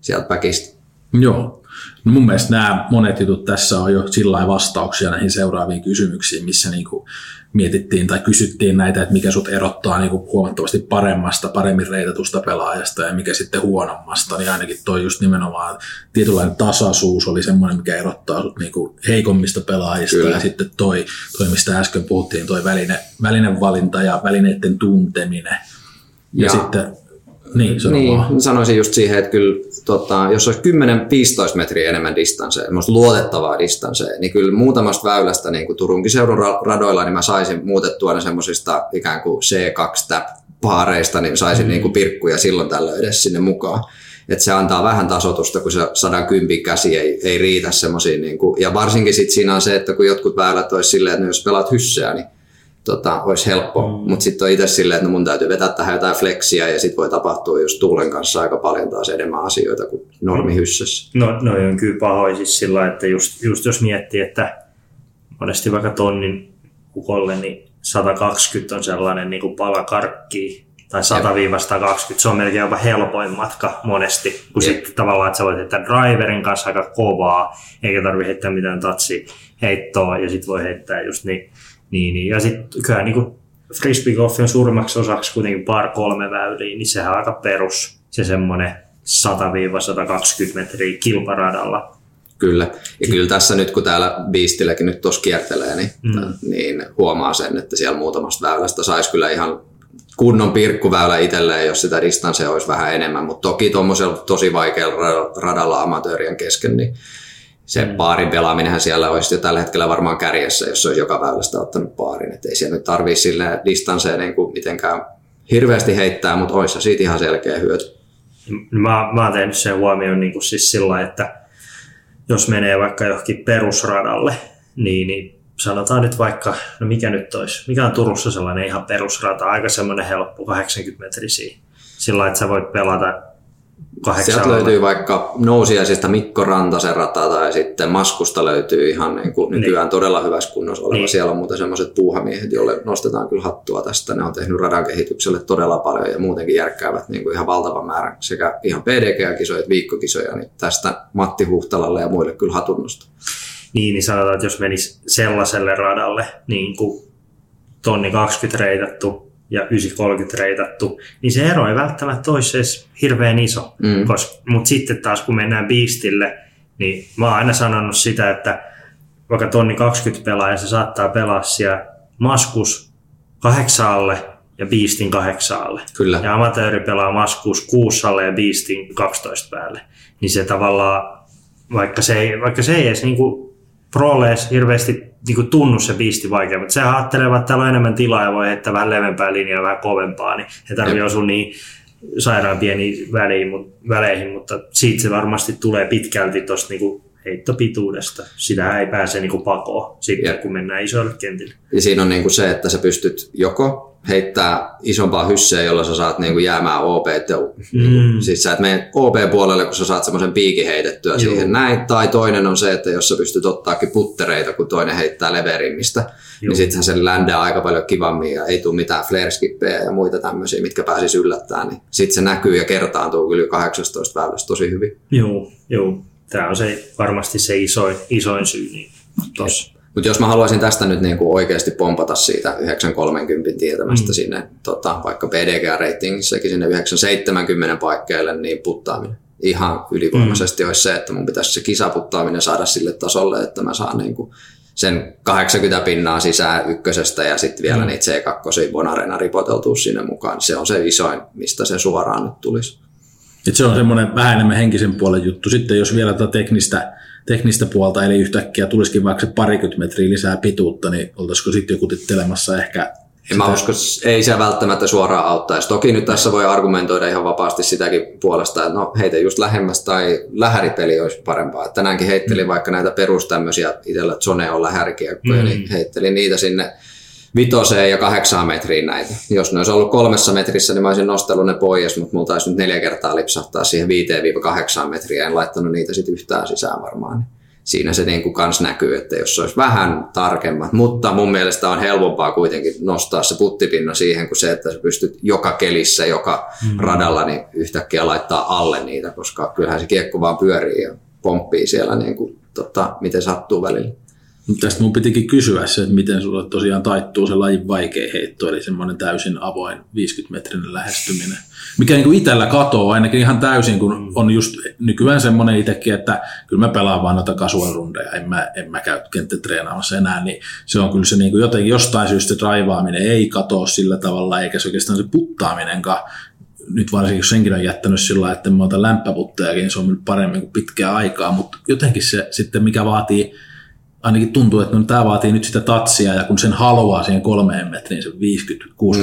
sieltä päkistä. Joo. No mun mielestä nämä monet jutut tässä on jo sillä vastauksia näihin seuraaviin kysymyksiin, missä niin kuin mietittiin tai kysyttiin näitä, että mikä sut erottaa niin kuin huomattavasti paremmasta, paremmin reitatusta pelaajasta ja mikä sitten huonommasta, niin ainakin toi just nimenomaan tietynlainen tasaisuus oli semmoinen, mikä erottaa sut niin kuin heikommista pelaajista Kyllä. ja sitten toi, toi, mistä äsken puhuttiin, toi väline, välinevalinta ja välineiden tunteminen. Ja, ja sitten niin, se niin vaan. sanoisin just siihen, että kyllä tota, jos olisi 10-15 metriä enemmän distansseja, luotettavaa distansseja, niin kyllä muutamasta väylästä niin kuin Turunkin seudun radoilla, niin mä saisin muutettua ne semmoisista ikään kuin C2 paareista, niin saisin mm. niin kuin pirkkuja silloin tällöin edes sinne mukaan. Että se antaa vähän tasotusta, kun se 110 käsi ei, ei riitä semmoisiin. Niin kuin, ja varsinkin sit siinä on se, että kun jotkut väylät olisi silleen, että jos pelaat hysseä, niin tota, olisi helppo, mm. mutta sitten on itse silleen, että no mun täytyy vetää tähän jotain fleksiä ja sitten voi tapahtua just tuulen kanssa aika paljon taas enemmän asioita kuin normihyssässä. No, no on kyllä pahoin siis sillä että just, just jos miettii, että monesti vaikka tonnin kukolle, niin 120 on sellainen niin kuin pala karkki tai 100-120, se on melkein jopa helpoin matka monesti, kun sitten tavallaan, että sä voit heittää driverin kanssa aika kovaa, eikä tarvitse heittää mitään tatsi heittoa, ja sitten voi heittää just niin niin, niin. Ja sitten kyllä niin frisbeegolfi on suurimmaksi osaksi kuitenkin par kolme väyliä, niin sehän on aika perus se semmoinen 100-120 metriä kilparadalla. Kyllä. Ja kyllä tässä nyt, kun täällä Beastilläkin nyt tuossa kiertelee, niin, mm. niin huomaa sen, että siellä muutamasta väylästä saisi kyllä ihan kunnon pirkkuväylä itselleen, jos sitä distanssia olisi vähän enemmän, mutta toki tuommoisella tosi vaikealla radalla amatöörien kesken, niin se mm. paarin pelaaminenhän siellä olisi jo tällä hetkellä varmaan kärjessä, jos olisi joka väylästä ottanut paarin. Että ei siellä nyt tarvitse sille distansseja niin kuin mitenkään hirveästi heittää, mutta olisi siitä ihan selkeä hyöty. Mä, mä oon tehnyt sen huomioon niin kuin siis sillä että jos menee vaikka johonkin perusradalle, niin, niin sanotaan nyt vaikka, no mikä nyt olisi, mikä on Turussa sellainen ihan perusrata, aika semmoinen helppo 80 metrisiä. Sillä että sä voit pelata kahdeksalla. Sieltä löytyy vaikka nousiaisista Mikko Rantasen rata tai sitten Maskusta löytyy ihan niin kuin nykyään niin. todella hyvässä kunnossa oleva. Niin. Siellä on muuten sellaiset puuhamiehet, joille nostetaan kyllä hattua tästä. Ne on tehnyt radan kehitykselle todella paljon ja muutenkin järkkäävät niin kuin ihan valtavan määrän sekä ihan PDG-kisoja että viikkokisoja. Niin tästä Matti Huhtalalle ja muille kyllä hatunnosta. Niin, niin sanotaan, että jos menisi sellaiselle radalle niin kuin tonni 20 reitattu ja 930 reitattu, niin se ero ei välttämättä olisi edes hirveän iso. Mm. Mutta sitten taas kun mennään Beastille, niin mä oon aina sanonut sitä, että vaikka tonni 20 pelaaja, se saattaa pelaa siellä Maskus kahdeksalle ja Beastin kahdeksaalle. Kyllä. Ja amatööri pelaa Maskus kuussalle ja Beastin 12 päälle. Niin se tavallaan, vaikka se ei, vaikka se ei edes niin prolle hirveästi niin kuin tunnu se biisti vaikea, mutta se ajattelee, että täällä on enemmän tilaa ja voi heittää vähän levempää linjaa vähän kovempaa, niin he tarvitsee osua niin sairaan pieniin väleihin, väleihin, mutta siitä se varmasti tulee pitkälti tuosta niin heittopituudesta. Sitä ei pääse niin kuin pakoon sitten, ja. kun mennään isoille kentille. Ja siinä on niin kuin se, että sä pystyt joko heittää isompaa hysseä, jolla sä saat niin kuin jäämään OP. Mm. Siis sä et mene OP-puolelle, kun sä saat semmoisen piikin heitettyä Joo. siihen näin. Tai toinen on se, että jos sä pystyt ottaakin puttereita, kun toinen heittää leverimmistä, niin Joo. niin sittenhän se ländää aika paljon kivammin ja ei tule mitään flare ja muita tämmöisiä, mitkä pääsis yllättämään. Niin sitten se näkyy ja kertaantuu kyllä 18 väylästä tosi hyvin. Joo, joo. Tämä on se, varmasti se isoin, isoin syy. Niin tossa. Mutta jos mä haluaisin tästä nyt niinku oikeasti pompata siitä 930 tietämästä mm. sinne tota, vaikka PDG-ratingissakin sinne 970 paikkeille, niin puttaaminen ihan ylivoimaisesti mm. olisi se, että mun pitäisi se kisaputtaaminen saada sille tasolle, että mä saan niinku sen 80 pinnaa sisään ykkösestä ja sitten vielä mm. niitä C2 Bonarena ripoteltua sinne mukaan. Se on se isoin, mistä se suoraan nyt tulisi. Et se on semmoinen vähän enemmän henkisen puolen juttu. Sitten jos vielä tätä teknistä teknistä puolta, eli yhtäkkiä tulisikin vaikka se parikymmentä metriä lisää pituutta, niin oltaisiko sitten joku tittelemassa ehkä en mä usko, ei se välttämättä suoraan auttaisi. Toki nyt tässä voi argumentoida ihan vapaasti sitäkin puolesta, että no heitä just lähemmäs tai lähäripeli olisi parempaa. Tänäänkin heittelin mm. vaikka näitä perus tämmöisiä, itsellä Zone on lähärikiekkoja, mm. niin heittelin niitä sinne vitoseen ja kahdeksaan metriin näitä. Jos ne olisi ollut kolmessa metrissä, niin mä olisin nostellut ne pois, mutta mulla taisi nyt neljä kertaa lipsahtaa siihen 5-8 metriä. En laittanut niitä sitten yhtään sisään varmaan. Siinä se niin kuin kans näkyy, että jos se olisi vähän tarkemmat, mutta mun mielestä on helpompaa kuitenkin nostaa se puttipinna siihen, kuin se, että sä pystyt joka kelissä, joka mm. radalla, niin yhtäkkiä laittaa alle niitä, koska kyllähän se kiekko vaan pyörii ja pomppii siellä niin kuin, tota, miten sattuu välillä. Tästä mun pitikin kysyä se, että miten sulla tosiaan taittuu se lajin vaikea heitto, eli semmoinen täysin avoin 50-metrinen lähestyminen. Mikä niin kuin itsellä katoo ainakin ihan täysin, kun on just nykyään semmoinen itsekin, että kyllä mä pelaan vaan noita casual-rundeja, en mä, en mä käy kenttätreenaamassa enää, niin se on kyllä se niin kuin jotenkin jostain syystä draivaaminen ei katoa sillä tavalla, eikä se oikeastaan se puttaaminenkaan nyt varsinkin jos senkin on jättänyt sillä että mä otan lämpöputtejakin, niin se on paremmin kuin pitkää aikaa, mutta jotenkin se sitten, mikä vaatii ainakin tuntuu, että no, tämä vaatii nyt sitä tatsia, ja kun sen haluaa siihen kolmeen metriin, sen 50-60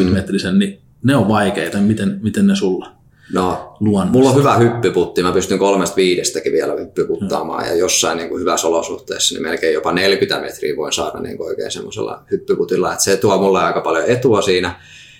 mm. metrisen, niin ne on vaikeita. Miten, miten ne sulla? No, luonnossa. mulla on hyvä hyppyputti. Mä pystyn kolmesta viidestäkin vielä hyppyputtaamaan mm. ja jossain niin kuin hyvässä olosuhteessa niin melkein jopa 40 metriä voin saada niin kuin oikein semmoisella hyppyputilla. Et se tuo mulle aika paljon etua siinä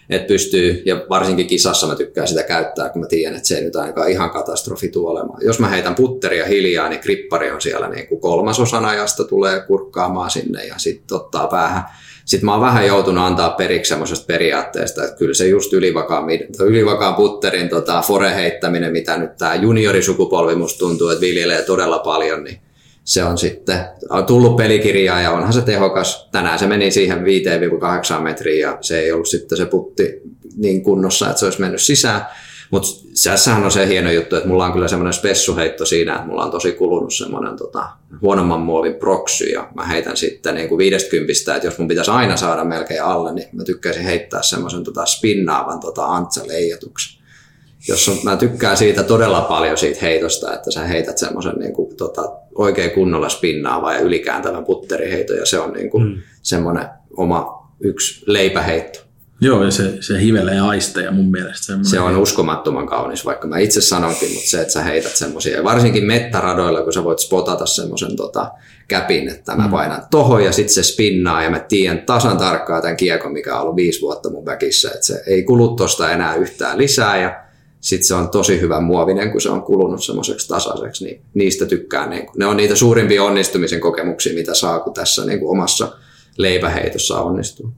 että pystyy, ja varsinkin kisassa mä tykkään sitä käyttää, kun mä tiedän, että se ei nyt ainakaan ihan katastrofi tule olemaan. Jos mä heitän putteria hiljaa, niin krippari on siellä niin kuin kolmasosan ajasta tulee kurkkaamaan sinne ja sitten ottaa päähän. Sitten mä oon vähän joutunut antaa periksi semmoisesta periaatteesta, että kyllä se just ylivakaan, ylivakaan putterin tota, fore heittäminen, mitä nyt tämä juniorisukupolvi musta tuntuu, että viljelee todella paljon, niin se on sitten on tullut pelikirjaa ja onhan se tehokas. Tänään se meni siihen 5-8 metriä ja se ei ollut sitten se putti niin kunnossa, että se olisi mennyt sisään. Mutta sehän on se hieno juttu, että mulla on kyllä semmoinen spessuheitto siinä, että mulla on tosi kulunut semmoinen tota, huonomman muovin proksy ja mä heitän sitten niin kuin 50, että jos mun pitäisi aina saada melkein alle, niin mä tykkäisin heittää semmoisen tota, spinnaavan tota, antsa-leijotuksen jos on, mä tykkään siitä todella paljon siitä heitosta, että sä heität semmoisen niin kuin, tota, oikein kunnolla spinnaava ja ylikääntävän putteriheito ja se on niin kuin, mm. semmoinen oma yksi leipäheitto. Joo, ja se, se hivelee aisteja mun mielestä. Semmoinen. Se on uskomattoman kaunis, vaikka mä itse sanonkin, mutta se, että sä heität semmoisia, varsinkin mettäradoilla, kun sä voit spotata semmoisen tota, käpin, että mä mm. painan tohon ja sitten se spinnaa ja mä tiedän tasan tarkkaan tämän kiekon, mikä on ollut viisi vuotta mun väkissä, että se ei kulu tosta enää yhtään lisää ja sitten se on tosi hyvä muovinen, kun se on kulunut semmoiseksi tasaiseksi, niin niistä tykkään. Niin ne on niitä suurimpia onnistumisen kokemuksia, mitä saa, kun tässä niin kuin omassa leipäheitossa onnistuu.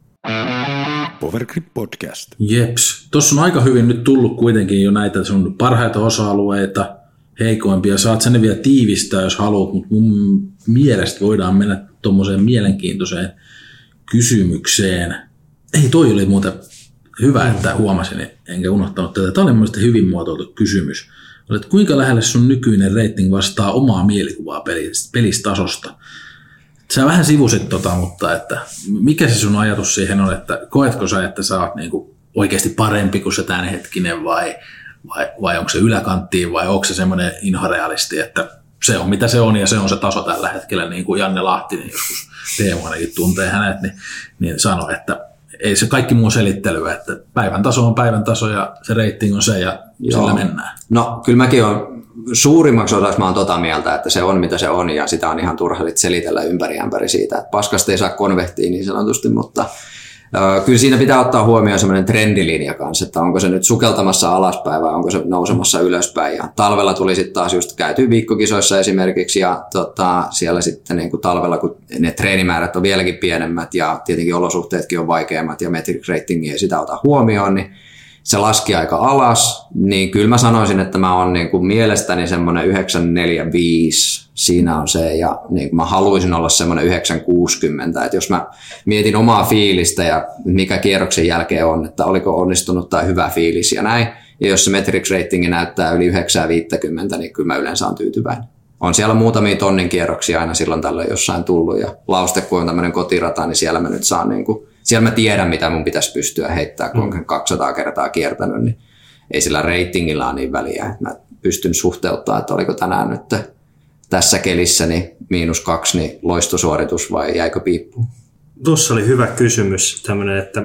Powergrip Podcast. Jeps. Tuossa on aika hyvin nyt tullut kuitenkin jo näitä sun parhaita osa-alueita, heikoimpia. Saat sen vielä tiivistää, jos haluat, mutta mun mielestä voidaan mennä tuommoiseen mielenkiintoiseen kysymykseen. Ei, toi oli muuten hyvä, että huomasin, enkä unohtanut tätä. Tämä oli mielestäni hyvin muotoiltu kysymys. Olet, kuinka lähelle sun nykyinen rating vastaa omaa mielikuvaa pelistasosta? Sä vähän sivusit tota, mutta että mikä se sun ajatus siihen on, että koetko sä, että sä oot niinku oikeasti parempi kuin se tämänhetkinen vai, vai, vai onko se yläkanttiin vai onko se semmoinen inhorealisti, että se on mitä se on ja se on se taso tällä hetkellä, niin kuin Janne Lahtinen joskus Teemu ainakin tuntee hänet, niin, niin sanoi, että ei se kaikki muu selittely, että päivän taso on päivän taso ja se rating on se ja Joo. sillä mennään. No kyllä mäkin on suurimmaksi osaksi mä oon tota mieltä, että se on mitä se on ja sitä on ihan turha selitellä ympäri ämpäri siitä, että paskasta ei saa konvehtia niin sanotusti, mutta Kyllä siinä pitää ottaa huomioon semmoinen trendilinja kanssa, että onko se nyt sukeltamassa alaspäin vai onko se nousemassa ylöspäin. Ja talvella tuli sitten taas just käyty viikkokisoissa esimerkiksi ja tota, siellä sitten niin kuin talvella, kun ne treenimäärät on vieläkin pienemmät ja tietenkin olosuhteetkin on vaikeammat ja metric ratingi ei sitä ota huomioon, niin se laski aika alas, niin kyllä mä sanoisin, että mä oon niin kuin mielestäni semmoinen 945, siinä on se, ja niin mä haluaisin olla semmoinen 960, että jos mä mietin omaa fiilistä ja mikä kierroksen jälkeen on, että oliko onnistunut tai hyvä fiilis ja näin, ja jos se metrics ratingi näyttää yli 950, niin kyllä mä yleensä on tyytyväinen. On siellä muutamia tonnin kierroksia aina silloin tällöin jossain tullut, ja lauste kun on tämmöinen kotirata, niin siellä mä nyt saan niin kuin siellä mä tiedän, mitä mun pitäisi pystyä heittämään, kun mm. 200 kertaa kiertänyt, niin ei sillä ratingilla ole niin väliä. Että mä pystyn suhteuttamaan, että oliko tänään nyt tässä kelissä niin miinus kaksi niin loistosuoritus vai jäikö piippuun? Tuossa oli hyvä kysymys, tämmöinen, että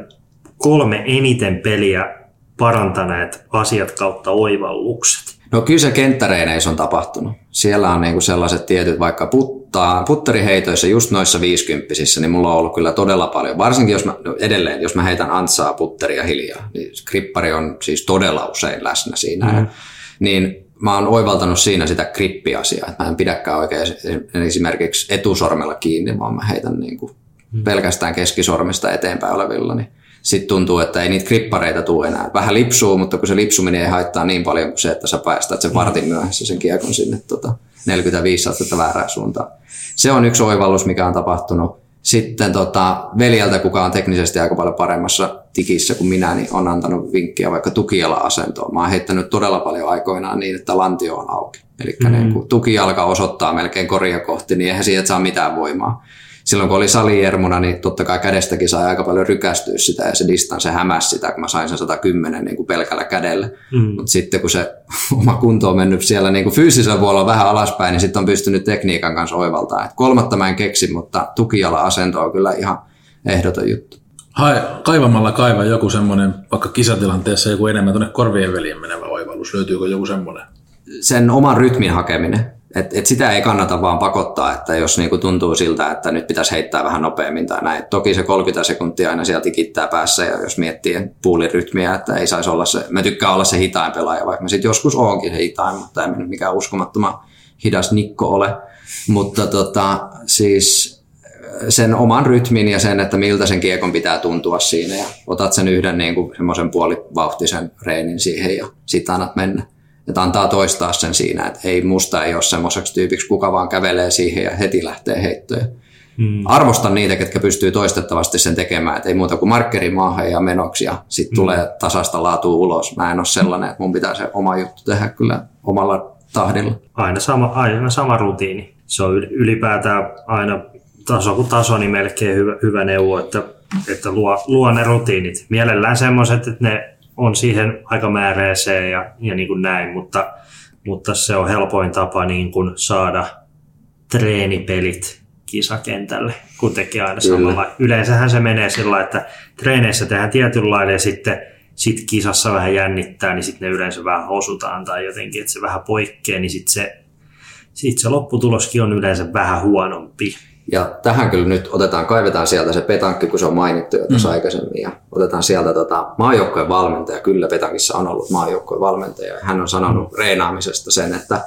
kolme eniten peliä parantaneet asiat kautta oivallukset. No kyllä se kenttäreineissä on tapahtunut. Siellä on niinku sellaiset tietyt, vaikka puttaa, putteriheitoissa, just noissa viisikymppisissä, niin mulla on ollut kyllä todella paljon. Varsinkin jos mä, no edelleen, jos mä heitän antsaa putteria hiljaa, niin krippari on siis todella usein läsnä siinä. Mm-hmm. Ja, niin mä oon oivaltanut siinä sitä krippiasiaa, että mä en pidäkään oikein esimerkiksi etusormella kiinni, vaan mä heitän niinku mm-hmm. pelkästään keskisormista eteenpäin olevilla, niin sitten tuntuu, että ei niitä krippareita tule enää. Vähän lipsuu, mutta kun se lipsuminen ei haittaa niin paljon kuin se, että sä päästät sen vartin myöhässä sen kiekon sinne tota, 45 astetta väärään suuntaan. Se on yksi oivallus, mikä on tapahtunut. Sitten tota, veljeltä, kuka on teknisesti aika paljon paremmassa tikissä kuin minä, niin on antanut vinkkiä vaikka tukijala-asentoon. Mä oon heittänyt todella paljon aikoinaan niin, että lantio on auki. Eli mm. niin kun tukijalka osoittaa melkein koria kohti, niin eihän siitä saa mitään voimaa silloin kun oli saliermuna, niin totta kai kädestäkin sai aika paljon rykästyä sitä ja se distanssi hämäsi sitä, kun mä sain sen 110 niin kuin pelkällä kädellä. Mm. Mutta sitten kun se oma kunto on mennyt siellä niin kuin fyysisellä puolella vähän alaspäin, niin sitten on pystynyt tekniikan kanssa oivaltaa. Et kolmatta mä en keksi, mutta tukijala-asento on kyllä ihan ehdoton juttu. Hai, kaivamalla kaiva joku semmoinen, vaikka kisatilanteessa joku enemmän tuonne korvien veljen menevä oivallus. Löytyykö joku semmoinen? Sen oman rytmin hakeminen et, et sitä ei kannata vaan pakottaa, että jos niinku tuntuu siltä, että nyt pitäisi heittää vähän nopeammin tai näin. Toki se 30 sekuntia aina sieltä tikittää päässä ja jos miettii puulirytmiä, että ei saisi olla se, mä tykkään olla se hitain pelaaja, vaikka mä sitten joskus oonkin hitain, mutta en mikään uskomattoman hidas Nikko ole. Mutta tota, siis sen oman rytmin ja sen, että miltä sen kiekon pitää tuntua siinä ja otat sen yhden niin semmoisen puolivauhtisen reenin siihen ja sitten annat mennä että antaa toistaa sen siinä, että ei musta ei ole semmoiseksi tyypiksi, kuka vaan kävelee siihen ja heti lähtee heittoon. Hmm. Arvostan niitä, ketkä pystyy toistettavasti sen tekemään, että ei muuta kuin markkeri maahan ja menoksi ja sitten hmm. tulee tasasta laatua ulos. Mä en ole sellainen, että mun pitää se oma juttu tehdä kyllä omalla tahdilla. Aina sama, aina sama rutiini. Se on ylipäätään aina taso kuin taso, niin melkein hyvä, hyvä neuvo, että, että luo, luo ne rutiinit. Mielellään semmoiset, että ne on siihen aika määräiseen ja, ja niin kuin näin, mutta, mutta se on helpoin tapa niin kuin saada treenipelit kisakentälle, kun tekee aina samalla. Yleensähän se menee sillä että treeneissä tehdään tietynlainen ja sitten sit kisassa vähän jännittää, niin sitten ne yleensä vähän osutaan tai jotenkin, että se vähän poikkeaa, niin sitten se, sit se lopputuloskin on yleensä vähän huonompi. Ja tähän kyllä nyt otetaan, kaivetaan sieltä se petankki, kun se on mainittu jo tuossa mm. aikaisemmin, ja otetaan sieltä tota, maajoukkojen valmentaja. Kyllä Petankissa on ollut maajoukkojen valmentaja, ja hän on sanonut mm. reenaamisesta sen, että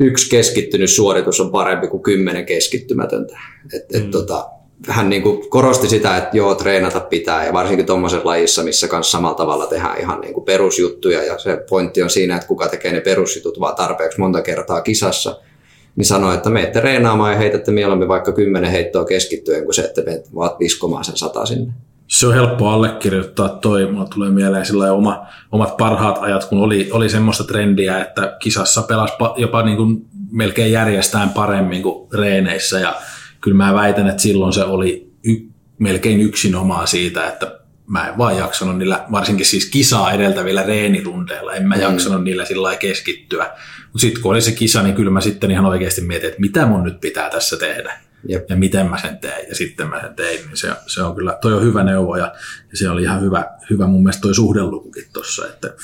yksi keskittynyt suoritus on parempi kuin kymmenen keskittymätöntä. Et, et, mm. tota, hän niin kuin korosti sitä, että joo, treenata pitää, ja varsinkin tuommoisessa lajissa, missä kanssa samalla tavalla tehdään ihan niin kuin perusjuttuja, ja se pointti on siinä, että kuka tekee ne perusjutut vaan tarpeeksi monta kertaa kisassa – niin sanoi, että menette reenaamaan ja heitätte mieluummin vaikka kymmenen heittoa keskittyen, kuin se, että menet vaan viskomaan sen sata sinne. Se on helppo allekirjoittaa toi. Mulla tulee mieleen sillä oma, omat parhaat ajat, kun oli, oli semmoista trendiä, että kisassa pelasi jopa niin kuin melkein järjestään paremmin kuin reeneissä. Ja kyllä mä väitän, että silloin se oli y, melkein yksinomaan siitä, että mä en vaan jaksanut niillä, varsinkin siis kisaa edeltävillä reenirundeilla, en mä mm. jaksanut niillä sillä keskittyä. Mutta sitten kun oli se kisa, niin kyllä mä sitten ihan oikeasti mietin, että mitä mun nyt pitää tässä tehdä. Jep. Ja miten mä sen teen. Ja sitten mä sen tein. Niin se, se on kyllä, toi on hyvä neuvo ja, ja se oli ihan hyvä, hyvä mun mielestä toi suhdelukukin tuossa, että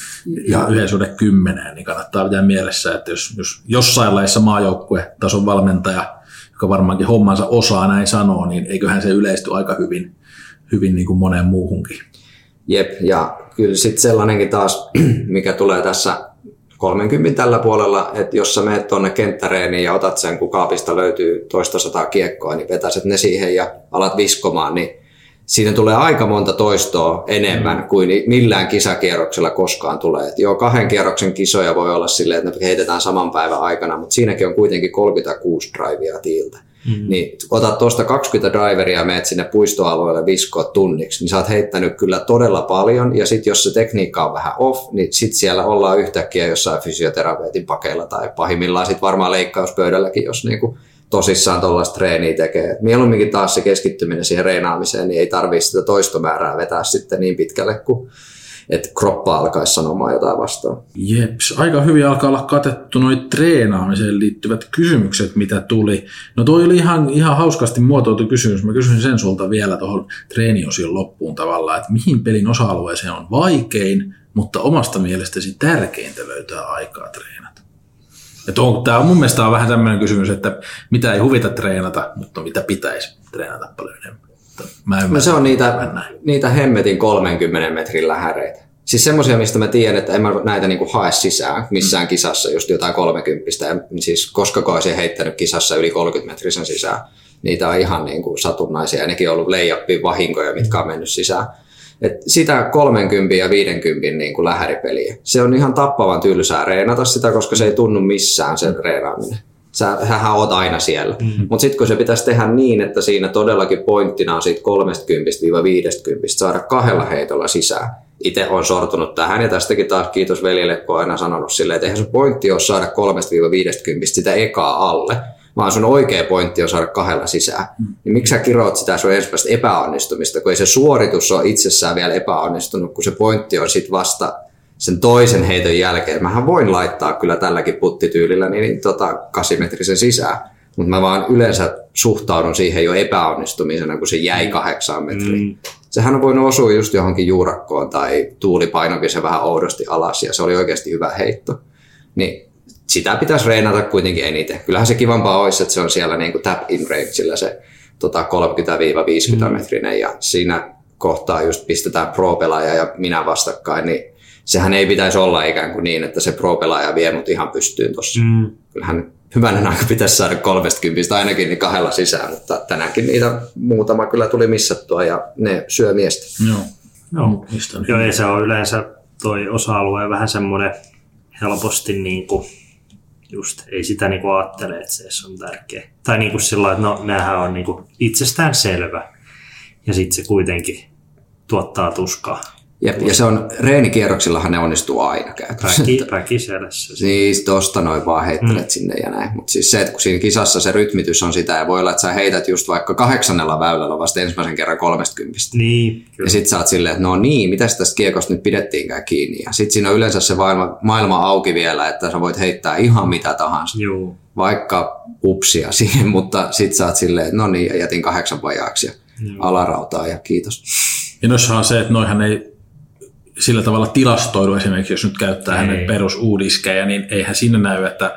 ja yhden suhde kymmeneen, niin kannattaa pitää mielessä, että jos, jos jossain laissa tason valmentaja, joka varmaankin hommansa osaa näin sanoa, niin eiköhän se yleisty aika hyvin, hyvin niin kuin moneen muuhunkin. Jep, ja kyllä sitten sellainenkin taas, mikä tulee tässä 30 tällä puolella, että jos sä menet tuonne kenttäreeniin ja otat sen, kun kaapista löytyy toista sataa kiekkoa, niin vetäiset ne siihen ja alat viskomaan, niin siinä tulee aika monta toistoa enemmän mm. kuin millään kisakierroksella koskaan tulee. Et joo, kahden kierroksen kisoja voi olla silleen, että ne heitetään saman päivän aikana, mutta siinäkin on kuitenkin 36 drivea tiiltä. Mm. Niin otat tuosta 20 driveria ja menet sinne puistoalueelle viskoa tunniksi, niin sä oot heittänyt kyllä todella paljon. Ja sitten jos se tekniikka on vähän off, niin sitten siellä ollaan yhtäkkiä jossain fysioterapeutin pakeilla tai pahimmillaan sitten varmaan leikkauspöydälläkin, jos niinku tosissaan tuollaista treeniä tekee. Mieluumminkin taas se keskittyminen siihen reenaamiseen, niin ei tarvitse sitä toistomäärää vetää sitten niin pitkälle kuin että kroppa alkaisi sanomaan jotain vastaan. Jeps, aika hyvin alkaa olla katettu noin treenaamiseen liittyvät kysymykset, mitä tuli. No toi oli ihan, ihan hauskasti muotoiltu kysymys. Mä kysyn sen sulta vielä tuohon treeniosion loppuun tavallaan, että mihin pelin osa-alueeseen on vaikein, mutta omasta mielestäsi tärkeintä löytää aikaa treenata. Tämä on mun mielestä on vähän tämmöinen kysymys, että mitä ei huvita treenata, mutta mitä pitäisi treenata paljon enemmän. Mä en no se on niitä, niitä hemmetin 30 metrin lähäreitä. Siis semmoisia, mistä mä tiedän, että en mä näitä niinku hae sisään missään mm. kisassa, just jotain 30. Ja siis koska olisin heittänyt kisassa yli 30 metrisen sisään. Niitä on ihan niinku satunnaisia ja nekin on ollut leijappiin vahinkoja, mitkä on mennyt sisään. Et sitä 30 ja 50 niin kuin lähäripeliä. Se on ihan tappavan tylsää reenata sitä, koska se ei tunnu missään se reenaaminen. Sä, sähän oot aina siellä. Mm-hmm. Mutta sitten kun se pitäisi tehdä niin, että siinä todellakin pointtina on siitä 30-50 saada kahdella heitolla sisään. Itse on sortunut tähän ja tästäkin taas kiitos veljelle, kun on aina sanonut silleen, että eihän sun pointti ole saada 3-50 sitä ekaa alle, vaan sun oikea pointti on saada kahdella sisään. Mm. Niin miksi sä kiroat sitä sun ensimmäistä epäonnistumista, kun ei se suoritus ole itsessään vielä epäonnistunut, kun se pointti on sitten vasta sen toisen heiton jälkeen. Mähän voin laittaa kyllä tälläkin puttityylillä niin, niin tota, kasimetrisen sisään, mutta mä vaan yleensä suhtaudun siihen jo epäonnistumisena, kun se jäi kahdeksaan metriin. Mm. Sehän on voinut osua just johonkin juurakkoon tai tuuli painokin se vähän oudosti alas ja se oli oikeasti hyvä heitto. Niin sitä pitäisi reenata kuitenkin eniten. Kyllähän se kivampaa olisi, että se on siellä niin kuin tap in rangeillä se tota 30-50 mm. metrinen ja siinä kohtaa just pistetään pro-pelaaja ja minä vastakkain, niin sehän ei pitäisi olla ikään kuin niin, että se pro-pelaaja vie mut ihan pystyyn tuossa. Mm. Kyllähän hyvänä aika pitäisi saada 30 ainakin niin kahdella sisään, mutta tänäänkin niitä muutama kyllä tuli missattua ja ne syö miestä. Joo. Joo, Joo ei se on yleensä toi osa-alue vähän semmoinen helposti niin kuin just ei sitä niin kuin ajattele, että se on tärkeä. Tai niin kuin sillä että no näähän on niin kuin itsestään selvä ja sitten se kuitenkin tuottaa tuskaa. Jep, ja se on, reenikierroksillahan ne onnistuu aina käytössä. Räki, räkiselässä. Siis tosta noin vaan heittelet mm. sinne ja näin. Mutta siis se, että kun siinä kisassa se rytmitys on sitä, ja voi olla, että sä heität just vaikka kahdeksannella väylällä vasta ensimmäisen kerran kolmestkymppistä. Niin, kyllä. Ja sit sä oot silleen, että no niin, mitä tästä kiekosta nyt pidettiinkään kiinni. Ja sit siinä on yleensä se maailma, maailma auki vielä, että sä voit heittää ihan mitä tahansa. Joo. Vaikka upsia siihen, mutta sit sä oot silleen, että no niin, jätin kahdeksan vajaaksi ja Joo. alarautaa ja kiitos. Ja on se, että noihan ei sillä tavalla tilastoidu esimerkiksi, jos nyt käyttää Ei. hänen perusuudiskejä, niin eihän siinä näy, että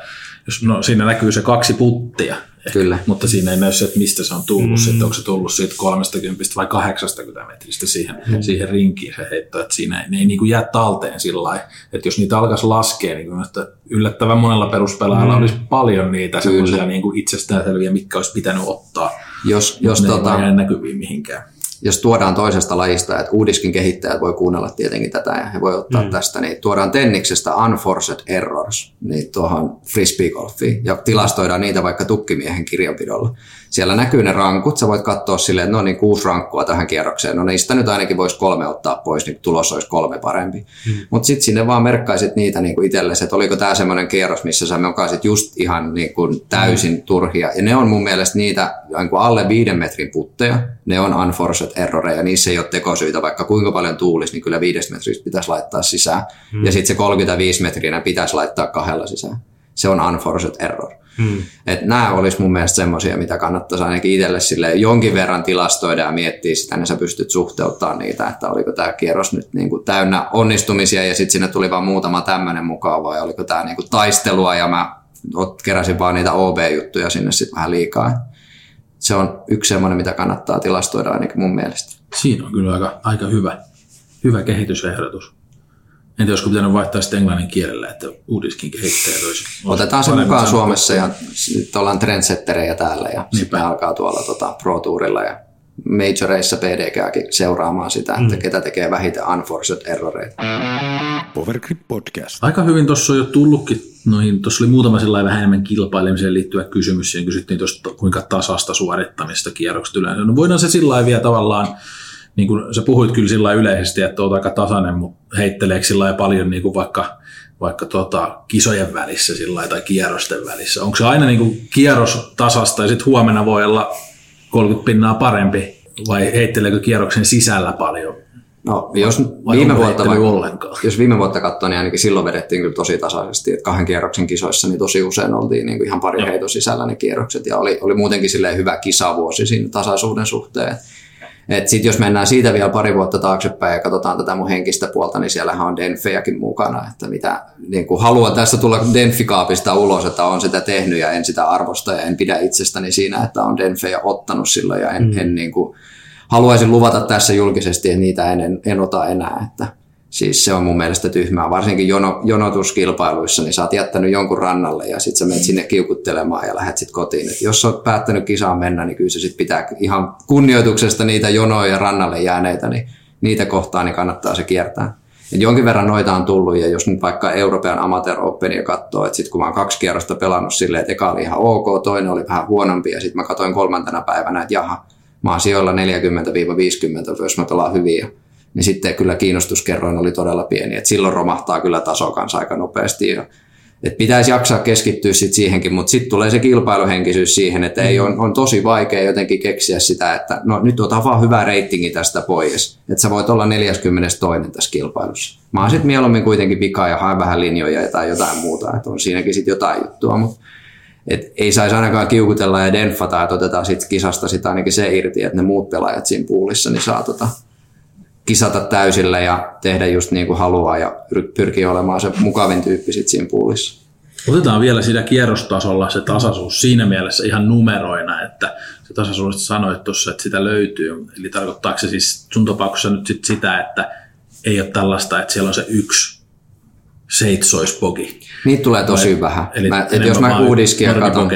jos, no, siinä näkyy se kaksi puttia, ehkä, Kyllä. mutta siinä ei näy se, että mistä se on tullut, mm. että onko se tullut siitä 30 vai 80 metristä siihen, mm. siihen rinkiin se heitto, että siinä ei, ne ei niin kuin jää talteen sillä lailla, että jos niitä alkaisi laskea, niin kuin, että yllättävän monella peruspelaajalla mm. olisi paljon niitä sellaisia niin kuin itsestäänselviä, mitkä olisi pitänyt ottaa, jos, jos ne tota, ei näkyviin mihinkään jos tuodaan toisesta lajista, että uudiskin kehittäjät voi kuunnella tietenkin tätä ja he voi ottaa mm. tästä, niin tuodaan Tenniksestä unforced errors niin tuohon frisbeegolfiin ja tilastoidaan niitä vaikka tukkimiehen kirjanpidolla. Siellä näkyy ne rankut, sä voit katsoa silleen, että no niin kuusi rankkua tähän kierrokseen, no niistä nyt ainakin voisi kolme ottaa pois, niin tulos olisi kolme parempi. Mm. Mutta sitten sinne vaan merkkaisit niitä niin itsellesi, että oliko tämä semmoinen kierros, missä sä mokaisit just ihan niin kuin täysin mm. turhia. Ja ne on mun mielestä niitä niin kuin alle viiden metrin putteja, ne on unforced erroreja, niissä ei ole tekosyitä, vaikka kuinka paljon tuulisi, niin kyllä viidestä metristä pitäisi laittaa sisään. Mm. Ja sitten se 35 metrinä pitäisi laittaa kahdella sisään. Se on unforced error. Hmm. Et nämä olisi mun mielestä semmoisia, mitä kannattaisi ainakin itselle sille jonkin verran tilastoida ja miettiä sitä, niin sä pystyt suhteuttamaan niitä, että oliko tämä kierros nyt niin kuin täynnä onnistumisia ja sitten sinne tuli vain muutama tämmöinen mukaan vai oliko tämä niin kuin taistelua ja mä keräsin vaan niitä OB-juttuja sinne sitten vähän liikaa. Se on yksi semmoinen, mitä kannattaa tilastoida ainakin mun mielestä. Siinä on kyllä aika, aika hyvä, hyvä kehitysehdotus. Entä olisiko pitänyt vaihtaa sitten englannin kielellä, että uudiskin kehittäjät olisi... Otetaan se mukaan Suomessa ja sitten ollaan trendsetterejä täällä ja Niinpä. sitten alkaa tuolla tota, Pro Tourilla ja majoreissa PDGäkin seuraamaan sitä, että mm. ketä tekee vähiten unforced erroreita. Powergrip Podcast. Aika hyvin tuossa on jo tullutkin noihin, tuossa oli muutama sellainen vähän enemmän kilpailemiseen liittyvä kysymys, ja kysyttiin tuosta kuinka tasasta suorittamista kierrokset yleensä. No voidaan se sillä vielä tavallaan niin kuin sä puhuit kyllä sillä yleisesti, että olet aika tasainen, mutta heitteleekö sillä paljon niin kuin vaikka, vaikka tota, kisojen välissä sillä tai kierrosten välissä? Onko se aina niin kuin kierros tasasta ja sitten huomenna voi olla 30 pinnaa parempi vai heitteleekö kierroksen sisällä paljon? No, jos viime, vuotta, vaikka, jos viime vuotta katsoo, niin ainakin silloin vedettiin kyllä tosi tasaisesti. Että kahden kierroksen kisoissa niin tosi usein oltiin niin kuin ihan pari heiton sisällä ne kierrokset. Ja oli, oli muutenkin hyvä kisavuosi siinä tasaisuuden suhteen. Sitten jos mennään siitä vielä pari vuotta taaksepäin ja katsotaan tätä mun henkistä puolta, niin siellähän on Denfejäkin mukana, että mitä niin kuin haluan tässä tulla Denfikaapista ulos, että on sitä tehnyt ja en sitä arvosta ja en pidä itsestäni siinä, että on Denfejä ottanut silloin ja en, mm. en niin kuin, haluaisin luvata tässä julkisesti, että niitä en, en, en ota enää, että Siis se on mun mielestä tyhmää, varsinkin jono, jonotuskilpailuissa, niin sä oot jättänyt jonkun rannalle ja sit sä menet sinne kiukuttelemaan ja lähdet sitten kotiin. Et jos oot päättänyt kisaan mennä, niin kyllä se sit pitää ihan kunnioituksesta niitä jonoja rannalle jääneitä, niin niitä kohtaan niin kannattaa se kiertää. Et jonkin verran noita on tullut, ja jos nyt vaikka Euroopan Amateur Openia katsoo, että sitten kun mä oon kaksi kierrosta pelannut silleen, että eka oli ihan ok, toinen oli vähän huonompi, ja sitten mä katsoin kolmantena päivänä, että jaha, mä oon sijoilla 40-50, jos mä pelaan hyviä, niin sitten kyllä kiinnostuskerroin oli todella pieni, että silloin romahtaa kyllä taso kanssa aika nopeasti, ja et pitäisi jaksaa keskittyä sit siihenkin, mutta sitten tulee se kilpailuhenkisyys siihen, että ei on, on tosi vaikea jotenkin keksiä sitä, että no nyt otetaan vaan hyvä reitingi tästä pois, että sä voit olla 42. tässä kilpailussa. Mä oon sitten mieluummin kuitenkin vika ja haen vähän linjoja tai jotain muuta, että on siinäkin sitten jotain juttua, mutta et ei saisi ainakaan kiukutella ja denfata, että otetaan sitten kisasta sitä ainakin se irti, että ne muut pelaajat siinä puulissa niin saa tota, kisata täysillä ja tehdä just niin kuin haluaa ja pyrkiä olemaan se mukavin tyyppi sit siinä puulissa. Otetaan vielä sitä kierrostasolla se tasaisuus siinä mielessä ihan numeroina, että se tasaisuus sanoit tuossa, että sitä löytyy. Eli tarkoittaako se siis sun tapauksessa nyt sit sitä, että ei ole tällaista, että siellä on se yksi seitsoispoki? Niitä tulee tosi Vai, vähän. Eli mä, et jos mä uudiskia katon,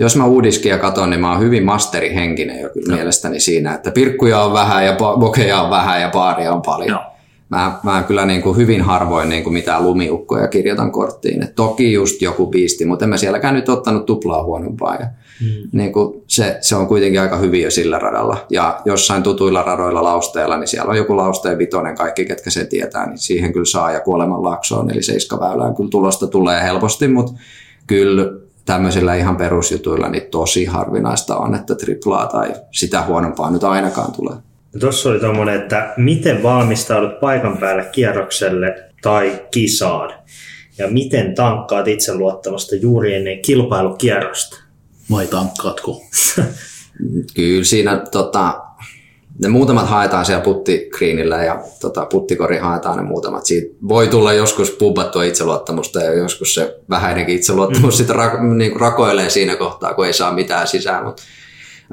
jos mä uudiskia katon, niin mä oon hyvin masterihenkinen jo kyllä no. mielestäni siinä, että pirkkuja on vähän ja bokeja on vähän ja baaria on paljon. No. Mä, mä kyllä niin kuin hyvin harvoin niin kuin mitään lumiukkoja kirjoitan korttiin. Et toki just joku piisti, mutta en mä sielläkään nyt ottanut tuplaa huonompaa. Ja mm. niin kuin se, se, on kuitenkin aika hyvin jo sillä radalla. Ja jossain tutuilla radoilla lausteilla, niin siellä on joku lausteen vitonen, kaikki ketkä se tietää, niin siihen kyllä saa. Ja kuoleman laksoon, eli seiskaväylään kyllä tulosta tulee helposti, mutta kyllä tämmöisillä ihan perusjutuilla niin tosi harvinaista on, että triplaa tai sitä huonompaa nyt ainakaan tulee. Tuossa oli tuommoinen, että miten valmistaudut paikan päälle kierrokselle tai kisaan ja miten tankkaat itseluottamusta juuri ennen kilpailukierrosta? Vai tankkaatko? Kyllä siinä tota, ne muutamat haetaan siellä puttikriinillä ja tota, puttikori haetaan ne muutamat. Siitä voi tulla joskus pumbattua itseluottamusta ja joskus se vähäinenkin itseluottamus mm. sitten rak, niin rakoilee siinä kohtaa, kun ei saa mitään sisään. Mutta,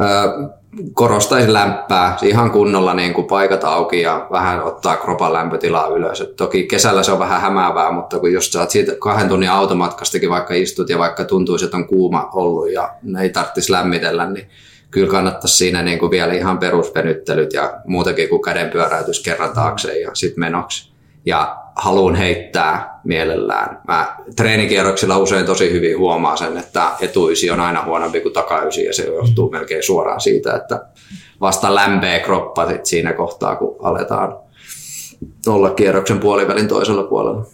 ö, korostaisin lämpää ihan kunnolla niin kuin paikat auki ja vähän ottaa kropan lämpötilaa ylös. Et toki kesällä se on vähän hämäävää, mutta kun jos saat siitä kahden tunnin automatkastakin vaikka istut ja vaikka tuntuisi, että on kuuma ollut ja ei tarvitsisi lämmitellä, niin kyllä kannattaisi siinä niin kuin vielä ihan perusvenyttelyt ja muutakin kuin kädenpyöräytys kerran taakse ja sitten menoksi. Ja haluan heittää mielellään. Mä treenikierroksilla usein tosi hyvin huomaa sen, että etuisi on aina huonompi kuin takaysi ja se johtuu melkein suoraan siitä, että vasta lämpee kroppa sit siinä kohtaa, kun aletaan olla kierroksen puolivälin toisella puolella.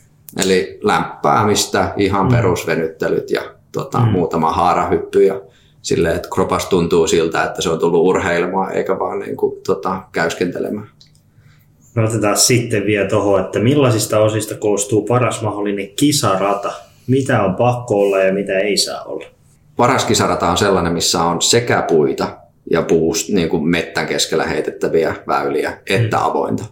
Eli lämpäämistä, ihan mm. perusvenyttelyt ja tota, mm. muutama haarahyppy ja silleen, että kropas tuntuu siltä, että se on tullut urheilemaan eikä vaan niin kuin, tota, käyskentelemään. Me otetaan sitten vielä tuohon, että millaisista osista koostuu paras mahdollinen kisarata? Mitä on pakko olla ja mitä ei saa olla? Paras kisarata on sellainen, missä on sekä puita ja puust, niin kuin mettän keskellä heitettäviä väyliä, että mm. avointa.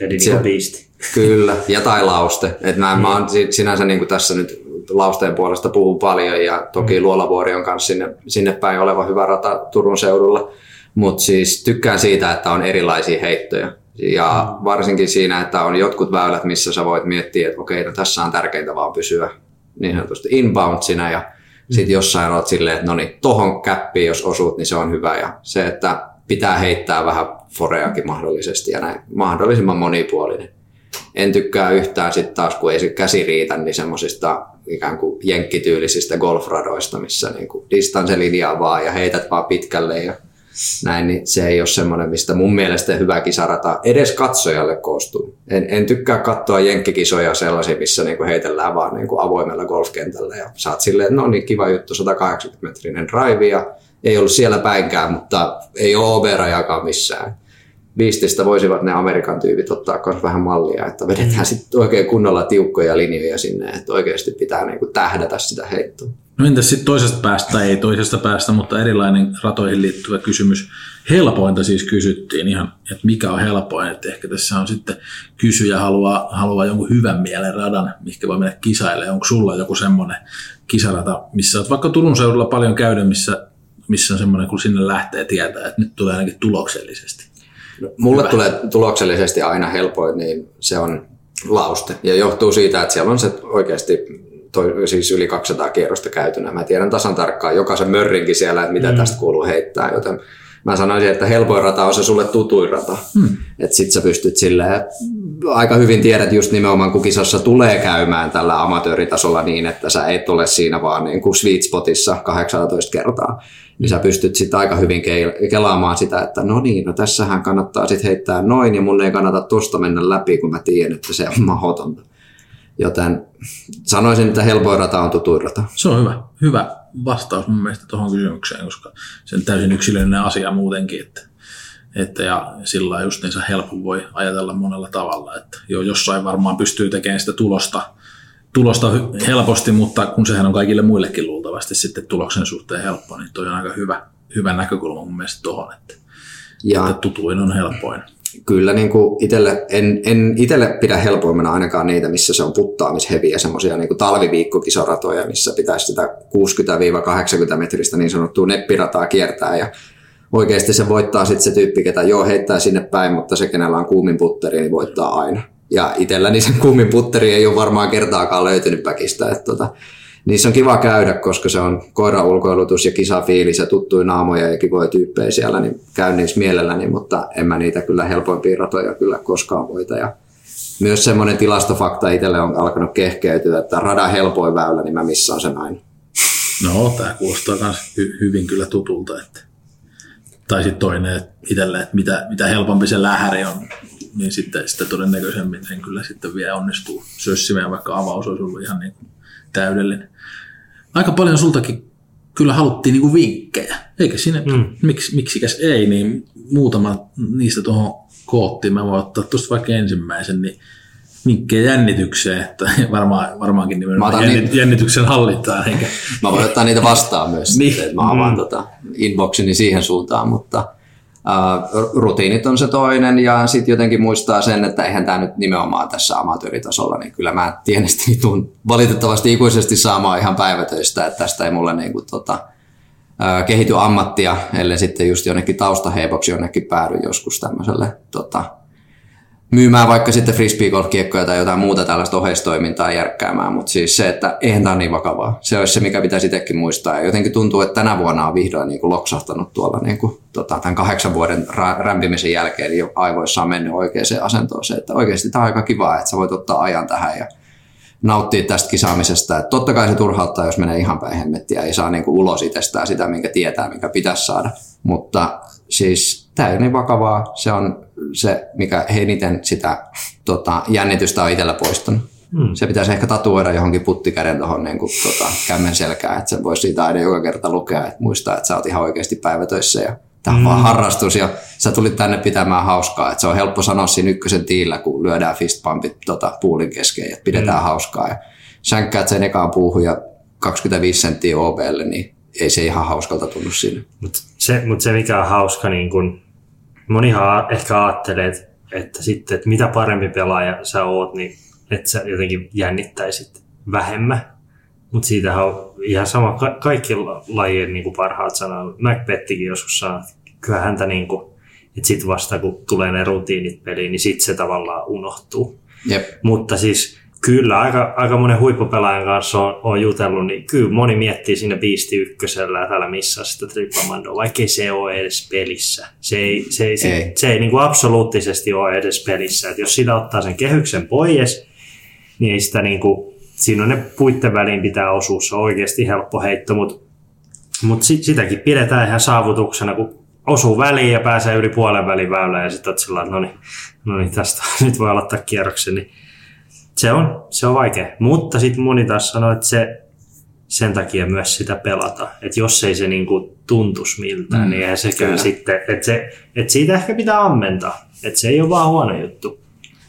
Eli niin biisti. Kyllä, ja tai lauste. Et mä, mm. mä oon sinänsä niin kuin tässä nyt lausteen puolesta puhun paljon ja toki mm. Luolavuori on myös sinne, sinne päin oleva hyvä rata Turun seudulla. Mutta siis tykkään siitä, että on erilaisia heittoja. Ja mm. varsinkin siinä, että on jotkut väylät, missä sä voit miettiä, että okei, no tässä on tärkeintä vaan pysyä niin sanotusti inboundsina ja mm. sitten jossain olet silleen, että no niin, tohon käppiin jos osut, niin se on hyvä. Ja se, että pitää heittää vähän foreakin mahdollisesti ja näin mahdollisimman monipuolinen. En tykkää yhtään sitten taas, kun ei se käsi riitä, niin semmoisista ikään kuin jenkkityylisistä golfradoista, missä niin kuin distanselinjaa vaan ja heität vaan pitkälle ja näin, niin se ei ole semmoinen, mistä mun mielestä hyvä kisarata edes katsojalle koostuu. En, en tykkää katsoa jenkkikisoja sellaisia, missä niinku heitellään vaan niinku avoimella golfkentällä ja saat silleen, no niin kiva juttu, 180 metrinen drive ja ei ollut siellä päinkään, mutta ei ole overajakaan missään. Viististä voisivat ne Amerikan tyypit ottaa myös vähän mallia, että vedetään mm. sitten oikein kunnolla tiukkoja linjoja sinne, että oikeasti pitää niinku tähdätä sitä heittoa. No entäs sitten toisesta päästä, ei toisesta päästä, mutta erilainen ratoihin liittyvä kysymys. Helpointa siis kysyttiin ihan, että mikä on helpoin, että ehkä tässä on sitten kysyjä haluaa, haluaa jonkun hyvän mielen radan, mikä voi mennä kisaille. Onko sulla joku semmoinen kisarata, missä olet vaikka Turun seudulla paljon käydä, missä, missä on semmoinen, kun sinne lähtee tietää, että nyt tulee ainakin tuloksellisesti. Mulle hyvä. tulee tuloksellisesti aina helpoin, niin se on lauste. Ja johtuu siitä, että siellä on se oikeasti toi, siis yli 200 kierrosta käytynä. Mä tiedän tasan tarkkaan jokaisen mörrinkin siellä, että mitä mm. tästä kuuluu heittää, joten mä sanoisin, että helpoin rata on se sulle tutuin rata. Hmm. Että sit sä pystyt silleen, aika hyvin tiedät just nimenomaan, kun kisassa tulee käymään tällä amatööritasolla niin, että sä et ole siinä vaan niin kuin sweet spotissa 18 kertaa. Niin sä pystyt sitten aika hyvin kelaamaan sitä, että no niin, no tässähän kannattaa sitten heittää noin ja mun ei kannata tosta mennä läpi, kun mä tiedän, että se on mahdotonta. Joten sanoisin, että helpoin rata on tutuin rata. Se on hyvä, hyvä vastaus mun mielestä tuohon kysymykseen, koska se on täysin yksilöllinen asia muutenkin, että, että ja sillä just niin se helppo voi ajatella monella tavalla, että jo jossain varmaan pystyy tekemään sitä tulosta, tulosta helposti, mutta kun sehän on kaikille muillekin luultavasti sitten tuloksen suhteen helppo, niin toi on aika hyvä, hyvä näkökulma mun mielestä tuohon, että, ja. että tutuin on helpoin kyllä niin kuin itelle, en, en itelle pidä helpoimmana ainakaan niitä, missä se on puttaamisheviä, semmoisia niin talviviikkokisaratoja, missä pitäisi sitä 60-80 metristä niin sanottua neppirataa kiertää ja oikeasti se voittaa sitten se tyyppi, ketä joo heittää sinne päin, mutta se kenellä on kuumin putteri, niin voittaa aina. Ja itselläni sen kuumin putteri ei ole varmaan kertaakaan löytynyt päkistä, että tota, niissä on kiva käydä, koska se on koiraulkoilutus ja kisafiilis ja tuttuja naamoja ja kivoja tyyppejä siellä, niin käyn niissä mielelläni, mutta en mä niitä kyllä helpoimpia ratoja kyllä koskaan voita. Ja myös semmoinen tilastofakta itselle on alkanut kehkeytyä, että radan helpoin väylä, niin mä missaan sen aina. No, tämä kuulostaa myös hy- hyvin kyllä tutulta. Että... Tai sitten toinen että itselle, että mitä, mitä helpompi se lähäri on, niin sitten, sitten todennäköisemmin sen kyllä sitten vielä onnistuu sössimään, vaikka avaus olisi ollut ihan niin kuin täydellinen aika paljon sultakin kyllä haluttiin niinku vinkkejä, eikä siinä, mm. miksi, miksikäs ei, niin muutama niistä tuohon koottiin, mä voin ottaa tuosta vaikka ensimmäisen, niin vinkkejä jännitykseen, että varmaan, varmaankin nimenomaan jännit, niin, jännityksen hallintaan. Eikä. Mä voin ottaa niitä vastaan myös, niin. että mä avaan mm. tota inboxini siihen suuntaan, mutta Rutiinit on se toinen ja sitten jotenkin muistaa sen, että eihän tämä nyt nimenomaan tässä amatööritasolla, niin kyllä mä tienesti tuun valitettavasti ikuisesti saamaan ihan päivätöistä, että tästä ei mulle niin kuin, tota, kehity ammattia, ellei sitten just jonnekin taustaheipoksi jonnekin päädy joskus tämmöiselle tota, myymään vaikka sitten frisbee tai jotain muuta tällaista oheistoimintaa järkkäämään, mutta siis se, että eihän tämä ole niin vakavaa. Se olisi se, mikä pitäisi itsekin muistaa. Ja jotenkin tuntuu, että tänä vuonna on vihdoin niin kuin loksahtanut tuolla niin kuin, tota, tämän kahdeksan vuoden ra- rämpimisen jälkeen, eli aivoissa on mennyt oikeaan asentoon se, että oikeasti tämä on aika kiva, että sä voit ottaa ajan tähän ja nauttia tästä kisaamisesta. Että totta kai se turhauttaa, jos menee ihan päin hemmettiä, ei saa niin kuin ulos itsestään sitä, minkä tietää, mikä pitäisi saada. Mutta siis tämä ei ole niin vakavaa. Se on se, mikä eniten sitä tota, jännitystä on itsellä poistunut. Hmm. Se pitäisi ehkä tatuoida johonkin puttikäden tuohon niin kuin, tota, kämmen selkään, että se voisi siitä aina joka kerta lukea, että muistaa, että sä oot ihan oikeasti päivätöissä ja tämä on hmm. vaan harrastus ja sä tulit tänne pitämään hauskaa. Että se on helppo sanoa siinä ykkösen tiillä, kun lyödään fistpumpit tota, puulin kesken, että pidetään hmm. hauskaa. Ja sänkkäät sen ekaan puuhun ja 25 senttiä OBlle, niin ei se ihan hauskalta tunnu siinä. Mutta se, mut se, mikä on hauska, niin kun monihan ehkä ajattelee, että, että sitten, että mitä parempi pelaaja sä oot, niin että sä jotenkin jännittäisit vähemmän. Mutta siitä on ihan sama, ka- kaikki lajien niin kuin parhaat sanoo. Macbethikin joskus sanoo, että kyllä häntä niin kuin, että sit vasta kun tulee ne rutiinit peliin, niin sitten se tavallaan unohtuu. Jep. Mutta siis Kyllä, aika, aika monen huippupelaajan kanssa on, on jutellut, niin kyllä moni miettii siinä Beasti ykkösellä, että älä missaa sitä trippamandoa, vaikka ei se ole edes pelissä. Se ei, se ei, se, ei. se ei niin kuin absoluuttisesti ole edes pelissä. Et jos sitä ottaa sen kehyksen pois, niin ei sitä niin kuin, siinä on ne puitten väliin pitää osua, se on oikeasti helppo heitto, mutta mut sit, sitäkin pidetään ihan saavutuksena, kun osuu väliin ja pääsee yli puolen välin väylään ja sitten sillä no niin, no niin, tästä nyt voi aloittaa kierroksen, niin se on, se on vaikea. Mutta sitten moni taas sanoo, että se sen takia myös sitä pelata. Että jos ei se niinku tuntus miltään, mm, niin eihän sekään kyllä. sitten, että, se, että siitä ehkä pitää ammentaa. Että se ei ole vaan huono juttu.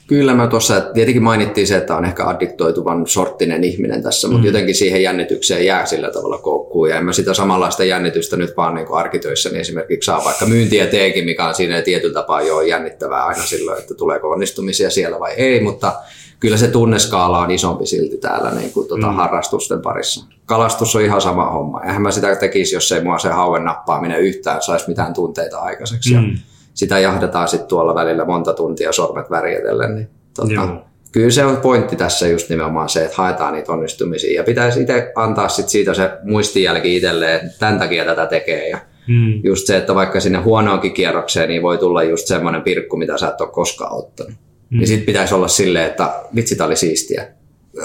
Kyllä mä tuossa tietenkin mainittiin se, että on ehkä addiktoituvan sorttinen ihminen tässä, mutta mm. jotenkin siihen jännitykseen jää sillä tavalla koukkuun. Ja en mä sitä samanlaista jännitystä nyt vaan niin arkitöissä niin esimerkiksi saa vaikka myyntiä teekin, mikä on siinä tietyllä tapaa jo jännittävää aina silloin, että tuleeko onnistumisia siellä vai ei, mutta kyllä se tunneskaala on isompi silti täällä niin kuin, tuota, mm. harrastusten parissa. Kalastus on ihan sama homma. Eihän mä sitä tekisi, jos ei mua se hauen nappaaminen yhtään saisi mitään tunteita aikaiseksi. Mm. Ja sitä jahdetaan sitten tuolla välillä monta tuntia sormet värjätellen. Niin, tuota, kyllä se on pointti tässä just nimenomaan se, että haetaan niitä onnistumisia. Ja pitäisi itse antaa sit siitä se muistijälki itselleen, että tämän takia tätä tekee. Ja Mm. Just se, että vaikka sinne huonoonkin kierrokseen, niin voi tulla just semmoinen pirkku, mitä sä et ole koskaan ottanut. Mm. Niin sit pitäisi olla silleen, että vitsi, tää oli siistiä.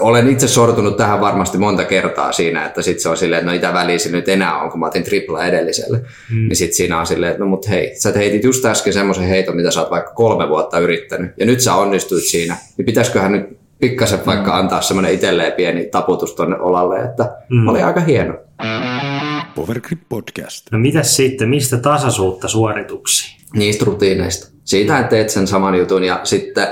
Olen itse sortunut tähän varmasti monta kertaa siinä, että sit se on silleen, että no itä väliä se nyt enää on, kun mä otin tripla edelliselle. Mm. Niin sit siinä on silleen, että no mut hei, sä heitit just äsken semmoisen heiton, mitä sä oot vaikka kolme vuotta yrittänyt, ja nyt sä onnistuit siinä, niin pitäisiköhän nyt pikkasen mm. vaikka antaa semmoinen itselleen pieni taputus tonne olalle, että mm. oli aika hieno. Powergrip Podcast. No mitäs sitten, mistä tasaisuutta suorituksiin? Niistä rutiineista. Siitä, että teet sen saman jutun ja sitten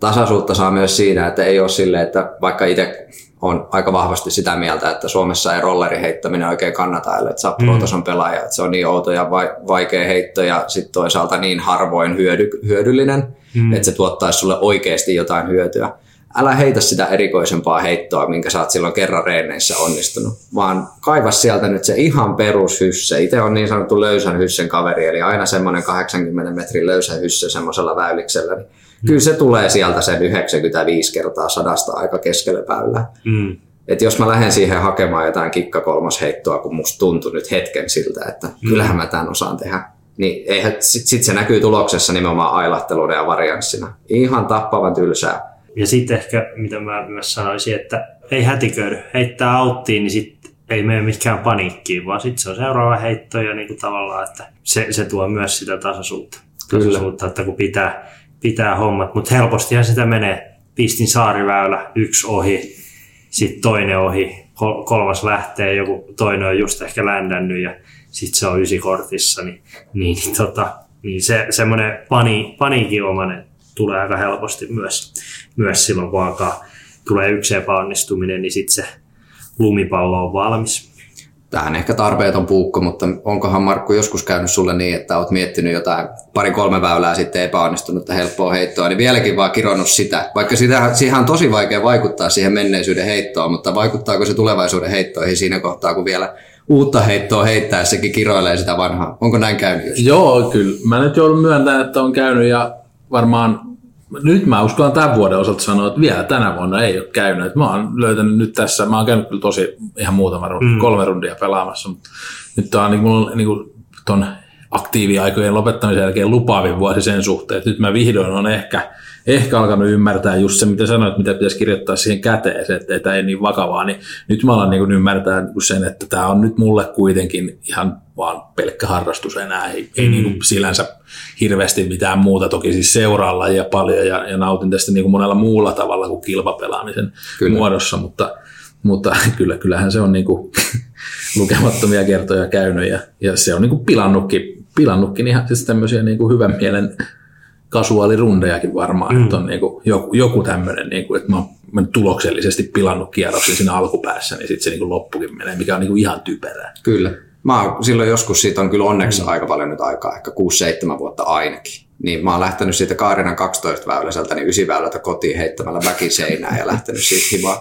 tasaisuutta saa myös siinä, että ei ole silleen, että vaikka itse on aika vahvasti sitä mieltä, että Suomessa ei rolleri heittäminen oikein kannata, ellei että saa mm. pro-tason pelaaja, että se on niin outo ja vaikea heitto ja sitten toisaalta niin harvoin hyödy, hyödyllinen, mm. että se tuottaisi sulle oikeasti jotain hyötyä älä heitä sitä erikoisempaa heittoa, minkä sä oot silloin kerran reeneissä onnistunut, vaan kaiva sieltä nyt se ihan perushysse. Itse on niin sanottu löysän hyssen kaveri, eli aina semmoinen 80 metrin löysä hysse semmoisella väyliksellä. Niin mm. Kyllä se tulee sieltä sen 95 kertaa sadasta aika keskelle väylää. Mm. Et jos mä lähden siihen hakemaan jotain kikkakolmosheittoa, kun musta tuntui nyt hetken siltä, että mm. kyllähän mä tämän osaan tehdä, niin eihän, sit, sit se näkyy tuloksessa nimenomaan ailatteluna ja varianssina. Ihan tappavan tylsää ja sitten ehkä, mitä mä myös sanoisin, että ei hätiköidy. Heittää auttiin, niin sitten ei mene mitkään paniikkiin, vaan sitten se on seuraava heitto ja niin kuin tavallaan, että se, se tuo myös sitä tasaisuutta. Kyllä. tasaisuutta että kun pitää, pitää hommat, mutta helpostihan sitä menee. Pistin saariväylä, yksi ohi, sitten toinen ohi, kolmas lähtee, joku toinen on just ehkä ländännyt ja sitten se on ysikortissa, niin, niin, tota, niin se, semmoinen pani, paniikinomainen tulee aika helposti myös, myös silloin, kun alkaa, tulee yksi epäonnistuminen, niin sitten se lumipallo on valmis. Tähän ehkä tarpeeton puukko, mutta onkohan Markku joskus käynyt sulle niin, että olet miettinyt jotain pari-kolme väylää sitten epäonnistunutta helppoa heittoa, niin vieläkin vaan kironnut sitä. Vaikka sitä, siihen on tosi vaikea vaikuttaa siihen menneisyyden heittoon, mutta vaikuttaako se tulevaisuuden heittoihin siinä kohtaa, kun vielä uutta heittoa heittäessäkin kiroilee sitä vanhaa. Onko näin käynyt? Joo, kyllä. Mä nyt joudun myöntämään, että on käynyt ja varmaan nyt mä uskallan tämän vuoden osalta sanoa, että vielä tänä vuonna ei ole käynyt. Että mä oon löytänyt nyt tässä, mä oon käynyt kyllä tosi ihan muutama rundi, mm. kolme rundia pelaamassa, mutta nyt on niin kuin, niin kuin ton aktiiviaikojen lopettamisen jälkeen lupaavin vuosi sen suhteen, että nyt mä vihdoin on ehkä, ehkä alkanut ymmärtää just se, mitä sanoit, mitä pitäisi kirjoittaa siihen käteen, se, että, että ei niin vakavaa, niin nyt mä alan niin ymmärtää niin sen, että tämä on nyt mulle kuitenkin ihan vaan pelkkä harrastus enää, ei, mm. ei niin kuin sillänsä hirveästi mitään muuta, toki siis seuraan lajia paljon ja, ja nautin tästä niin kuin monella muulla tavalla kuin kilpapelaamisen kyllä. muodossa, mutta, mutta kyllä, kyllähän se on niin kuin lukemattomia kertoja käynyt ja, ja se on niin kuin pilannutkin, pilannutkin ihan siis tämmöisiä niin kuin hyvän mielen kasuaalirundejakin varmaan, mm. että on niin kuin joku, joku tämmöinen, niin kuin, että mä oon tuloksellisesti pilannut kierroksen siinä alkupäässä, niin sitten se niin kuin loppukin menee, mikä on niin kuin ihan typerää. Kyllä. Mä oon, silloin joskus siitä on kyllä onneksi mm. aika paljon nyt aikaa, ehkä 6-7 vuotta ainakin. Niin mä oon lähtenyt siitä Kaarinan 12 väyläseltä, niin 9 väylältä kotiin heittämällä väkiseinää ja lähtenyt siitä himaan.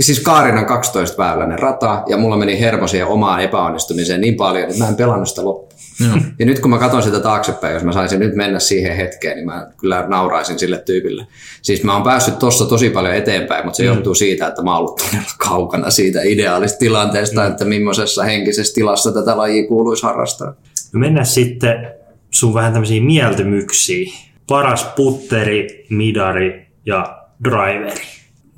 Siis Kaarinan 12 väyläinen rata ja mulla meni hermo siihen omaan epäonnistumiseen niin paljon, että mä en pelannut sitä loppuun. Joo. Ja nyt kun mä katson sitä taaksepäin, jos mä saisin nyt mennä siihen hetkeen, niin mä kyllä nauraisin sille tyypille. Siis mä oon päässyt tossa tosi paljon eteenpäin, mutta se mm. johtuu siitä, että mä oon ollut todella kaukana siitä ideaalista tilanteesta, mm. että millaisessa henkisessä tilassa tätä lajia kuuluisi harrastaa. No mennään sitten sun vähän tämmöisiin mieltymyksiin. Paras putteri, midari ja driveri.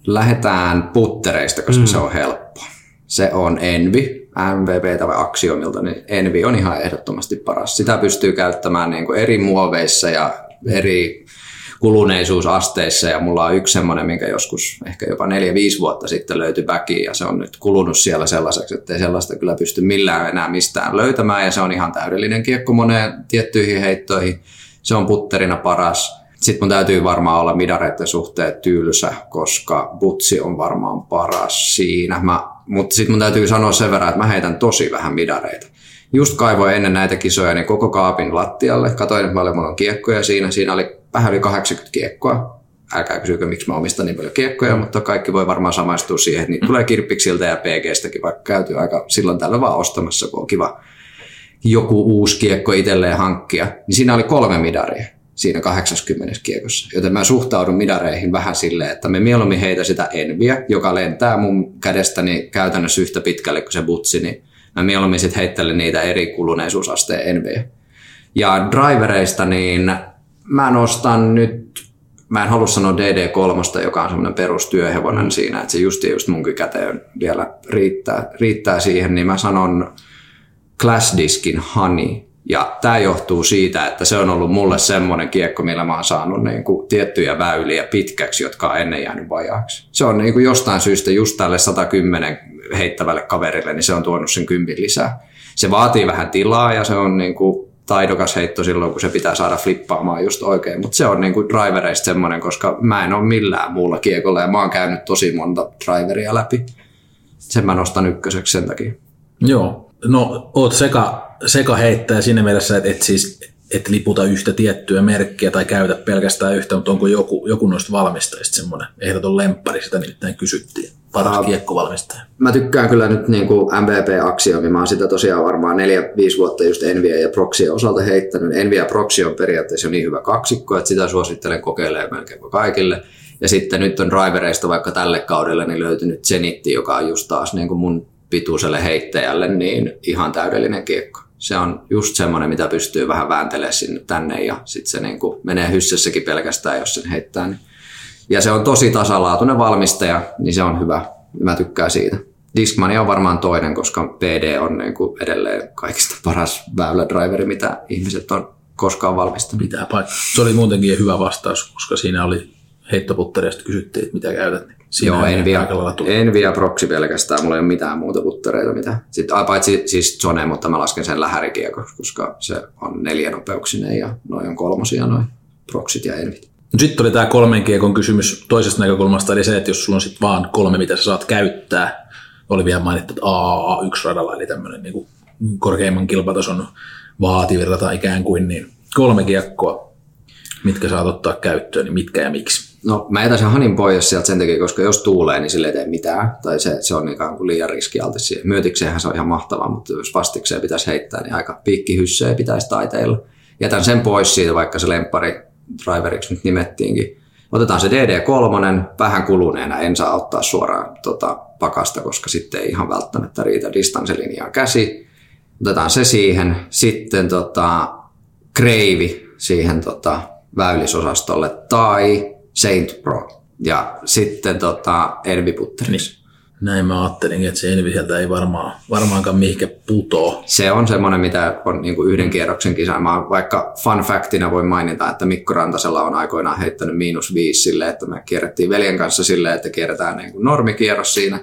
Lähdetään puttereista, koska mm. se on helppo. Se on Envy, MVP tai Axiomilta, niin Envy on ihan ehdottomasti paras. Sitä pystyy käyttämään niin kuin eri muoveissa ja eri kuluneisuusasteissa ja mulla on yksi semmoinen, minkä joskus ehkä jopa 4-5 vuotta sitten löytyi väkiin ja se on nyt kulunut siellä sellaiseksi, että ei sellaista kyllä pysty millään enää mistään löytämään ja se on ihan täydellinen kiekko moneen tiettyihin heittoihin. Se on putterina paras. Sitten mun täytyy varmaan olla midareiden suhteen tylsä, koska butsi on varmaan paras siinä. Mä mutta sitten mun täytyy sanoa sen verran, että mä heitän tosi vähän midareita. Just kaivoin ennen näitä kisoja niin koko kaapin lattialle. Katoin, että paljon mulla on kiekkoja siinä. Siinä oli vähän yli 80 kiekkoa. Älkää kysykö, miksi mä omistan niin paljon kiekkoja, mutta kaikki voi varmaan samaistua siihen, että niitä tulee kirppiksiltä ja PGstäkin, vaikka käyty aika silloin tällä vaan ostamassa, kun on kiva joku uusi kiekko itselleen hankkia. Niin siinä oli kolme midaria siinä 80 kiekossa. Joten mä suhtaudun midareihin vähän silleen, että me mieluummin heitä sitä enviä, joka lentää mun kädestäni käytännössä yhtä pitkälle kuin se butsi, niin Mä mieluummin sitten heittelen niitä eri kuluneisuusasteen envejä. Ja drivereista niin mä nostan nyt, mä en halua sanoa DD3, joka on semmoinen perustyöhevonen siinä, että se just just mun käteen vielä riittää, riittää siihen, niin mä sanon Class Diskin Honey. Ja tämä johtuu siitä, että se on ollut mulle semmoinen kiekko, millä mä oon saanut niin kuin tiettyjä väyliä pitkäksi, jotka on ennen jäänyt vajaaksi. Se on niin kuin jostain syystä just tälle 110 heittävälle kaverille, niin se on tuonut sen kympin lisää. Se vaatii vähän tilaa ja se on niin kuin taidokas heitto silloin, kun se pitää saada flippaamaan just oikein. Mutta se on niin kuin drivereista semmoinen, koska mä en ole millään muulla kiekolla ja mä oon käynyt tosi monta driveria läpi. Sen mä nostan ykköseksi sen takia. Joo, no oot seka, seka heittäjä siinä mielessä, että et siis et liputa yhtä tiettyä merkkiä tai käytä pelkästään yhtä, mutta onko joku, joku noista valmistajista semmoinen ehdoton lemppari, sitä nimittäin kysyttiin, paras kiekkovalmistaja. Mä tykkään kyllä nyt niin kuin MVP-aksiomi, mä oon sitä tosiaan varmaan 4-5 vuotta just Envia ja Proxia osalta heittänyt. Envia ja Proxy on periaatteessa jo niin hyvä kaksikko, että sitä suosittelen kokeilemaan melkein kaikille. Ja sitten nyt on drivereista vaikka tälle kaudelle niin löytynyt Zenitti, joka on just taas niin kuin mun pituiselle heittäjälle niin ihan täydellinen kiekko. Se on just semmoinen, mitä pystyy vähän vääntelemään sinne tänne ja sitten se niin kuin menee hyssessäkin pelkästään, jos sen heittää. Niin. Ja se on tosi tasalaatuinen valmistaja, niin se on hyvä. Mä tykkään siitä. Discmania on varmaan toinen, koska PD on niin kuin edelleen kaikista paras väylädriveri, mitä ihmiset on koskaan valmistanut. Pitää paikka. Se oli muutenkin hyvä vastaus, koska siinä oli heittoputterista kysyttiin, että mitä käytät. Siinä Joo, Envia, tullut. Envia Proxy pelkästään, mulla ei ole mitään muuta puttereita. Mitä. Sitten, paitsi siis Zone, mutta mä lasken sen lähärikiekoksi, koska se on neljänopeuksinen ja noin on kolmosia noin Proxyt ja Envit. Sitten oli tämä kolmen kiekon kysymys toisesta näkökulmasta, eli se, että jos sulla on sitten vaan kolme, mitä sä saat käyttää, oli vielä mainittu, että AA1-radalla, eli tämmöinen niin korkeimman kilpatason vaativin rata ikään kuin, niin kolme kiekkoa, mitkä saat ottaa käyttöön, niin mitkä ja miksi? No mä jätän sen hanin pois sieltä sen takia, koska jos tuulee, niin sille ei tee mitään. Tai se, se on ikään kuin liian riskialtis siihen. Myötikseenhän se on ihan mahtavaa, mutta jos vastikseen pitäisi heittää, niin aika piikkihyssejä pitäisi taiteilla. Jätän sen pois siitä, vaikka se lemppari driveriksi nyt nimettiinkin. Otetaan se DD3, vähän kuluneena, en saa ottaa suoraan tota, pakasta, koska sitten ei ihan välttämättä riitä distanssilinjaa käsi. Otetaan se siihen. Sitten tota, kreivi siihen tota, väylisosastolle tai Saint Pro. Ja sitten tota, Enviputteriksi. Niin. Näin mä ajattelinkin, että se Envi sieltä ei varmaan, varmaankaan mihinkä putoo. Se on semmoinen, mitä on niin kuin yhden kierroksen kisa. Mä vaikka fun factina voin mainita, että Mikko Rantasella on aikoinaan heittänyt miinus viisi silleen, että me kierrettiin veljen kanssa silleen, että kierretään niin kuin normikierros siinä.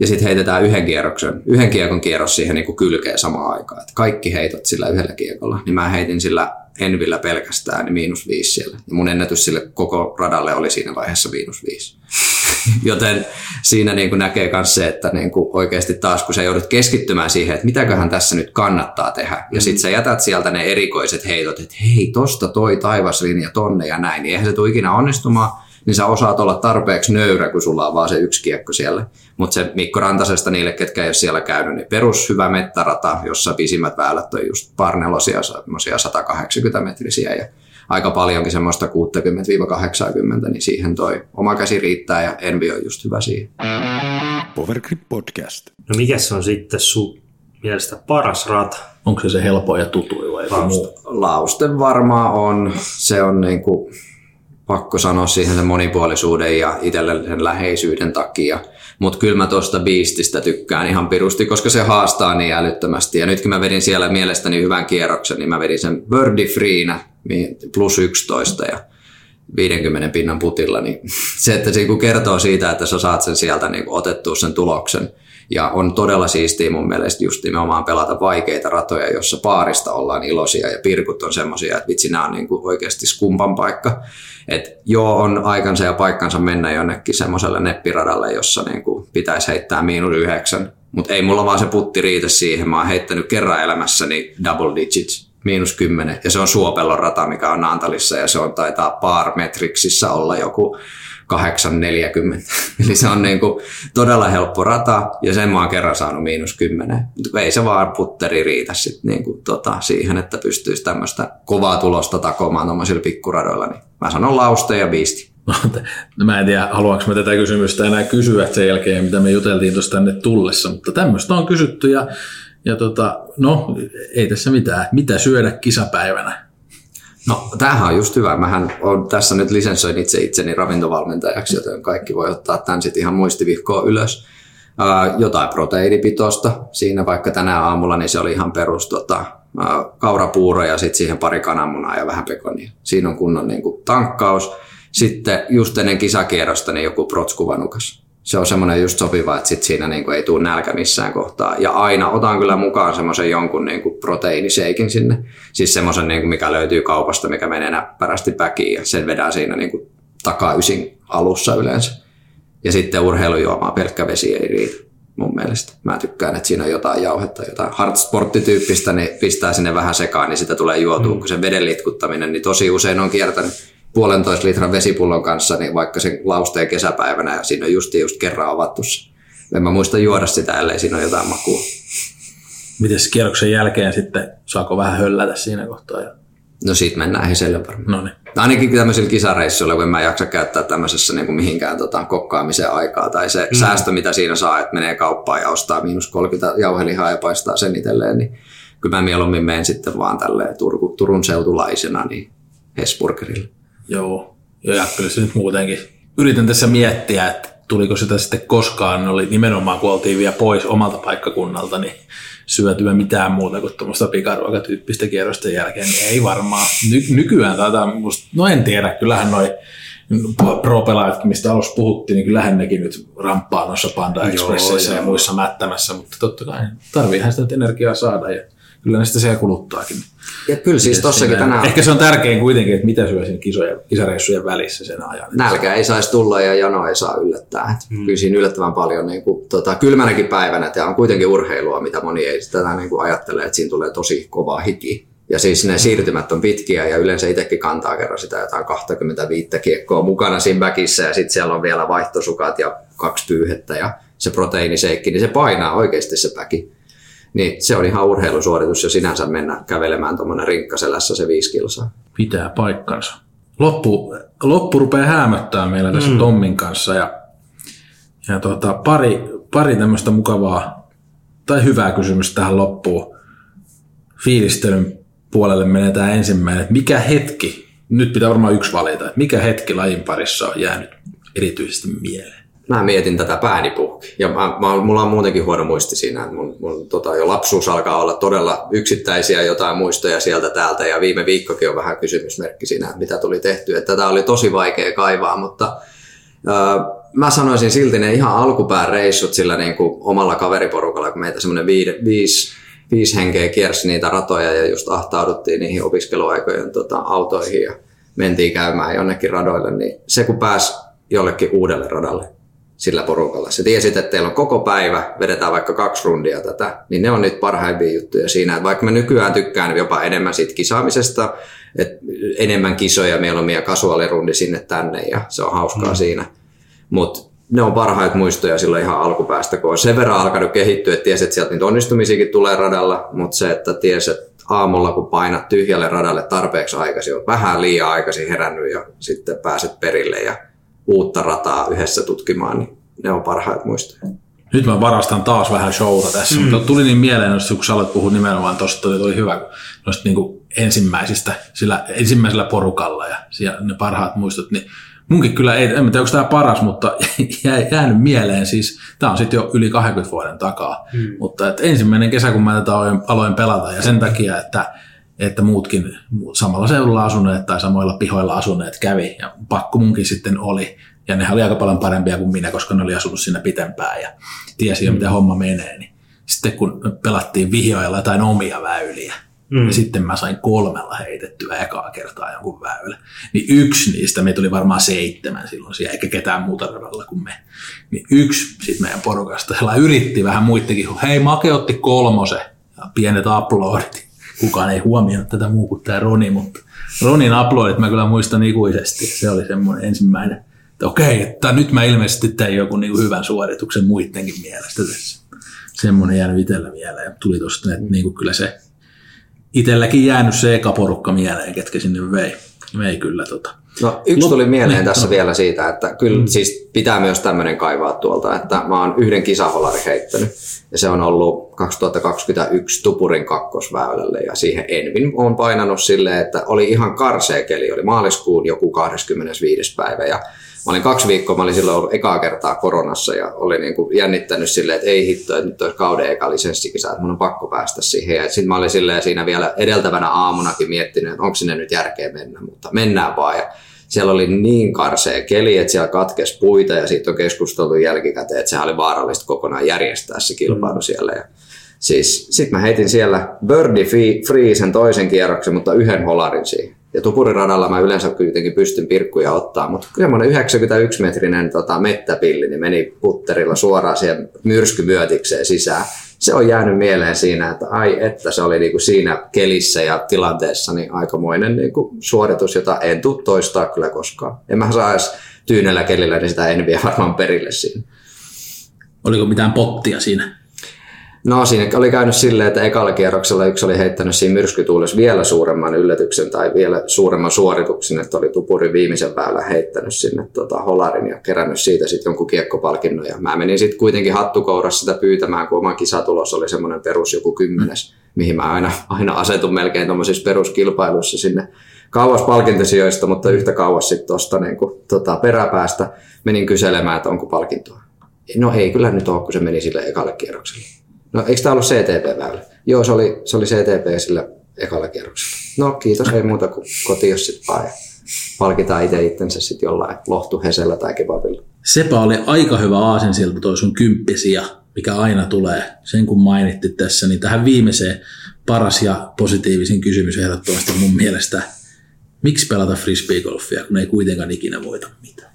Ja sitten heitetään yhden kierroksen, yhden kiekon kierros siihen niin kuin kylkeen samaan aikaan. Että kaikki heitot sillä yhdellä kiekolla. Niin mä heitin sillä Envillä pelkästään niin miinus viisi siellä. Ja mun ennätys sille koko radalle oli siinä vaiheessa miinus viisi. Joten siinä niin kuin näkee myös se, että niin kuin oikeasti taas kun sä joudut keskittymään siihen, että mitäköhän tässä nyt kannattaa tehdä. Ja sitten sä jätät sieltä ne erikoiset heitot, että hei, tosta toi taivaslinja tonne ja näin. Niin eihän se tule ikinä onnistumaan niin sä osaat olla tarpeeksi nöyrä, kun sulla on vaan se yksi kiekko siellä. Mutta se Mikko Rantasesta niille, ketkä ei ole siellä käynyt, niin perus hyvä mettarata, jossa pisimmät väylät on just parnelosia, semmoisia 180 metrisiä ja aika paljonkin semmoista 60-80, niin siihen toi oma käsi riittää ja Envi on just hyvä siihen. Powergrip Podcast. No mikä se on sitten sun mielestä paras rata? Onko se se helpoin ja tutuin vai muu? Lausten varmaan on. Se on niinku, pakko sanoa siihen sen monipuolisuuden ja itselle sen läheisyyden takia. Mutta kyllä mä tuosta biististä tykkään ihan pirusti, koska se haastaa niin älyttömästi. Ja nytkin mä vedin siellä mielestäni hyvän kierroksen, niin mä vedin sen Birdie Freena plus 11 ja 50 pinnan putilla. Niin se, että se kertoo siitä, että sä saat sen sieltä niin otettua sen tuloksen. Ja on todella siistiä mun mielestä just nimenomaan pelata vaikeita ratoja, jossa paarista ollaan iloisia ja pirkut on semmoisia, että vitsi, nämä on niin kuin oikeasti skumpan paikka. Et joo, on aikansa ja paikkansa mennä jonnekin semmoiselle neppiradalle, jossa niin kuin pitäisi heittää miinus yhdeksän. Mutta ei mulla vaan se putti riitä siihen. Mä oon heittänyt kerran elämässäni double digits, miinus kymmenen. Ja se on Suopellon rata, mikä on Naantalissa ja se on taitaa par metriksissä olla joku 840. Eli se on niin kuin todella helppo rata ja sen mä oon kerran saanut miinus 10. Mutta ei se vaan putteri riitä sit niin kuin tota, siihen, että pystyisi tämmöistä kovaa tulosta takomaan tuommoisilla pikkuradoilla. Niin mä sanon lauste ja biisti. No, mä en tiedä, haluanko mä tätä kysymystä enää kysyä sen jälkeen, mitä me juteltiin tuossa tänne tullessa, mutta tämmöistä on kysytty ja Ja tota, no, ei tässä mitään. Mitä syödä kisapäivänä? No, tämähän on just hyvä. Mähän on tässä nyt lisensoin itse itseni ravintovalmentajaksi, joten kaikki voi ottaa tämän sitten ihan muistivihkoa ylös. Ää, jotain proteiinipitoista. Siinä vaikka tänä aamulla, niin se oli ihan perus tota, ää, kaurapuuro ja sitten siihen pari kananmunaa ja vähän pekonia. Siinä on kunnon niin kuin, tankkaus. Sitten just ennen kisakierrosta niin joku protskuvanukas. Se on semmoinen just sopiva, että sit siinä niin kuin, ei tule nälkä missään kohtaa. Ja aina otan kyllä mukaan semmoisen jonkun niin kuin, proteiiniseikin sinne. Siis semmoisen, niin kuin, mikä löytyy kaupasta, mikä menee näppärästi väkiin ja sen vedää siinä niin kuin, takaysin alussa yleensä. Ja sitten urheilujuomaa, pelkkä vesi ei riitä mun mielestä. Mä tykkään, että siinä on jotain jauhetta, jotain hardsporttityyppistä, niin pistää sinne vähän sekaan, niin sitä tulee juotua, mm. kun se veden litkuttaminen, niin tosi usein on kiertänyt puolentoista litran vesipullon kanssa, niin vaikka sen lausteen kesäpäivänä, ja siinä on just, just kerran avattu se. En mä muista juoda sitä, ellei siinä ole jotain makua. Miten kierroksen jälkeen sitten, saako vähän höllätä siinä kohtaa? Ja... No siitä mennään heselle varmaan. No niin. Ainakin tämmöisillä kisareissuilla, kun en mä jaksa käyttää tämmöisessä niin kuin mihinkään tota, kokkaamisen aikaa, tai se mm. säästö, mitä siinä saa, että menee kauppaan ja ostaa miinus 30 jauhelihaa ja paistaa sen itselleen, niin kyllä mä mieluummin menen sitten vaan tälleen Turku, Turun seutulaisena niin Hesburgerille. Joo, ja kyllä se nyt muutenkin. Yritän tässä miettiä, että tuliko sitä sitten koskaan, oli nimenomaan kun oltiin vielä pois omalta paikkakunnalta, niin syötyä mitään muuta kuin tuommoista pikaruokatyyppistä kierrosten jälkeen, niin ei varmaan. Ny- nykyään tätä, musta, no en tiedä, kyllähän noin pro mistä alussa puhuttiin, niin kyllähän nekin nyt ramppaa noissa Panda Expresseissä ja muissa mättämässä, mutta totta kai tarviihan sitä energiaa saada ja kyllä ne sitä siellä kuluttaakin. Ja kyllä siis tossakin tänään... Ehkä se on tärkein kuitenkin, että mitä syö siinä kisojen, kisareissujen välissä sen ajan. Nälkä ei saisi tulla ja jano ei saa yllättää. Hmm. Kyllä siinä yllättävän paljon niin kuin, tota, kylmänäkin päivänä, että on kuitenkin urheilua, mitä moni ei tätä niin kuin ajattele, että siinä tulee tosi kova hiki. Ja siis ne siirtymät on pitkiä ja yleensä itsekin kantaa kerran sitä jotain 25 kiekkoa mukana siinä väkissä ja sitten siellä on vielä vaihtosukat ja kaksi pyyhettä ja se proteiiniseikki, niin se painaa oikeasti se päki. Niin se on ihan urheilusuoritus ja sinänsä mennä kävelemään tuommoinen rinkkaselässä se viisi kilsaa. Pitää paikkansa. Loppu, loppu rupeaa häämöttää meillä tässä mm. Tommin kanssa ja, ja tota, pari, pari tämmöistä mukavaa tai hyvää kysymystä tähän loppuun. Fiilistelyn puolelle menetään ensimmäinen, että mikä hetki, nyt pitää varmaan yksi valita, että mikä hetki lajin parissa on jäänyt erityisesti mieleen? Mä mietin tätä pääni puhki. Ja mä, mä, mulla on muutenkin huono muisti siinä, mun, mun tota, jo lapsuus alkaa olla todella yksittäisiä jotain muistoja sieltä täältä, ja viime viikkokin on vähän kysymysmerkki siinä, mitä tuli tehty. Että tätä oli tosi vaikea kaivaa, mutta äh, mä sanoisin silti ne ihan alkupään reissut sillä niin kuin omalla kaveriporukalla, kun meitä semmoinen viisi, viisi, viisi henkeä kiersi niitä ratoja ja just ahtauduttiin niihin opiskeluaikojen tota, autoihin ja mentiin käymään jonnekin radoille, niin se kun pääsi jollekin uudelle radalle, sillä porukalla. Se tiesit, että teillä on koko päivä, vedetään vaikka kaksi rundia tätä, niin ne on nyt parhaimpia juttuja siinä. Että vaikka mä nykyään tykkään jopa enemmän siitä kisaamisesta, että enemmän kisoja, mieluummin ja kasuaalirundi sinne tänne ja se on hauskaa mm. siinä. Mutta ne on parhaita muistoja silloin ihan alkupäästä, kun on sen verran alkanut kehittyä, että tiesi, että sieltä niitä onnistumisiakin tulee radalla, mutta se, että tiesi, että aamulla kun painat tyhjälle radalle tarpeeksi aikaisin, on vähän liian aikaisin herännyt ja sitten pääset perille ja uutta rataa yhdessä tutkimaan, niin ne on parhaat muistoja. Nyt mä varastan taas vähän showta tässä, mm. mutta tuli niin mieleen, kun sä aloit puhua nimenomaan tuosta, oli, oli hyvä noista niin ensimmäisistä, sillä ensimmäisellä porukalla ja siellä ne parhaat muistot, niin munkin kyllä ei, en tiedä onko tämä paras, mutta jäi, jäänyt mieleen, siis tämä on sitten jo yli 20 vuoden takaa, mm. mutta että ensimmäinen kesä, kun mä tätä aloin pelata ja sen takia, että että muutkin samalla seudulla asuneet tai samoilla pihoilla asuneet kävi ja pakko munkin sitten oli. Ja ne oli aika paljon parempia kuin minä, koska ne oli asunut siinä pitempään ja tiesi jo, mm. miten homma menee. Niin sitten kun pelattiin vihjoilla jotain omia väyliä, mm. ja sitten mä sain kolmella heitettyä ekaa kertaa jonkun väylä. Niin yksi niistä, meitä oli varmaan seitsemän silloin siellä, eikä ketään muuta radalla kuin me. Niin yksi sitten meidän porukasta, siellä yritti vähän muittekin, hei Make otti kolmosen, ja pienet aplodit kukaan ei huomioinut tätä muu kuin tämä Roni, mutta Ronin uploadit mä kyllä muistan ikuisesti. Se oli semmoinen ensimmäinen, että okei, että nyt mä ilmeisesti tein joku niin hyvän suorituksen muidenkin mielestä tässä. Semmoinen jäänyt itsellä mieleen. Ja tuli tuosta, että niin kuin kyllä se itselläkin jäänyt se eka porukka mieleen, ketkä sinne vei, vei kyllä tota. No yksi tuli mieleen niin, tässä no. vielä siitä, että kyllä mm. siis pitää myös tämmöinen kaivaa tuolta, että mä oon yhden kisaholari heittänyt ja se on ollut 2021 Tupurin kakkosväylälle ja siihen Envin on painanut silleen, että oli ihan karsea keli, oli maaliskuun joku 25. päivä ja Mä olin kaksi viikkoa, mä olin silloin ollut ekaa kertaa koronassa ja olin niin kuin jännittänyt silleen, että ei hitto, että nyt olisi kauden eka lisenssikisä, että mun on pakko päästä siihen. Ja sitten mä olin silleen siinä vielä edeltävänä aamunakin miettinyt, että onko sinne nyt järkeä mennä, mutta mennään vaan. Ja siellä oli niin karsea keli, että siellä katkesi puita ja siitä on keskusteltu jälkikäteen, että sehän oli vaarallista kokonaan järjestää se kilpailu mm. siellä. Ja siis sitten mä heitin siellä birdie free sen toisen kierroksen, mutta yhden holarin siihen. Ja tupuriradalla mä yleensä kuitenkin pystyn pirkkuja ottaa, mutta semmoinen 91-metrinen tota, mettäpilli niin meni putterilla suoraan siihen myrskymyötikseen sisään. Se on jäänyt mieleen siinä, että ai että se oli niinku siinä kelissä ja tilanteessa niin aikamoinen niinku suoritus, jota en tule toistaa kyllä koskaan. En mä saa edes tyynellä kelillä, niin sitä en vie varmaan perille siinä. Oliko mitään pottia siinä? No siinä oli käynyt silleen, että ekalla kierroksella yksi oli heittänyt siinä myrskytuulessa vielä suuremman yllätyksen tai vielä suuremman suorituksen, että oli Tupuri viimeisen päällä heittänyt sinne tota, holarin ja kerännyt siitä sitten jonkun kiekkopalkinnon. Ja mä menin sitten kuitenkin hattukourassa sitä pyytämään, kun oma kisatulos oli semmoinen perus joku kymmenes, mihin mä aina, aina asetun melkein tuommoisissa peruskilpailuissa sinne kauas palkintosijoista, mutta yhtä kauas sitten tuosta niin tota, peräpäästä menin kyselemään, että onko palkintoa. No ei kyllä nyt ole, kun se meni sille ekalle kierrokselle. No eikö tämä ollut CTP-väylä? Joo, se oli, se oli CTP sillä ekalla kierroksella. No kiitos, ei muuta kuin kotiin sitten vaan. Palkitaan itse itsensä sitten jollain lohtuhesellä tai kebabilla. Sepä oli aika hyvä aasin sieltä toi sun kymppisiä, mikä aina tulee. Sen kun mainitti tässä, niin tähän viimeiseen paras ja positiivisin kysymys ehdottomasti mun mielestä. Miksi pelata frisbeegolfia, kun ei kuitenkaan ikinä voita mitään?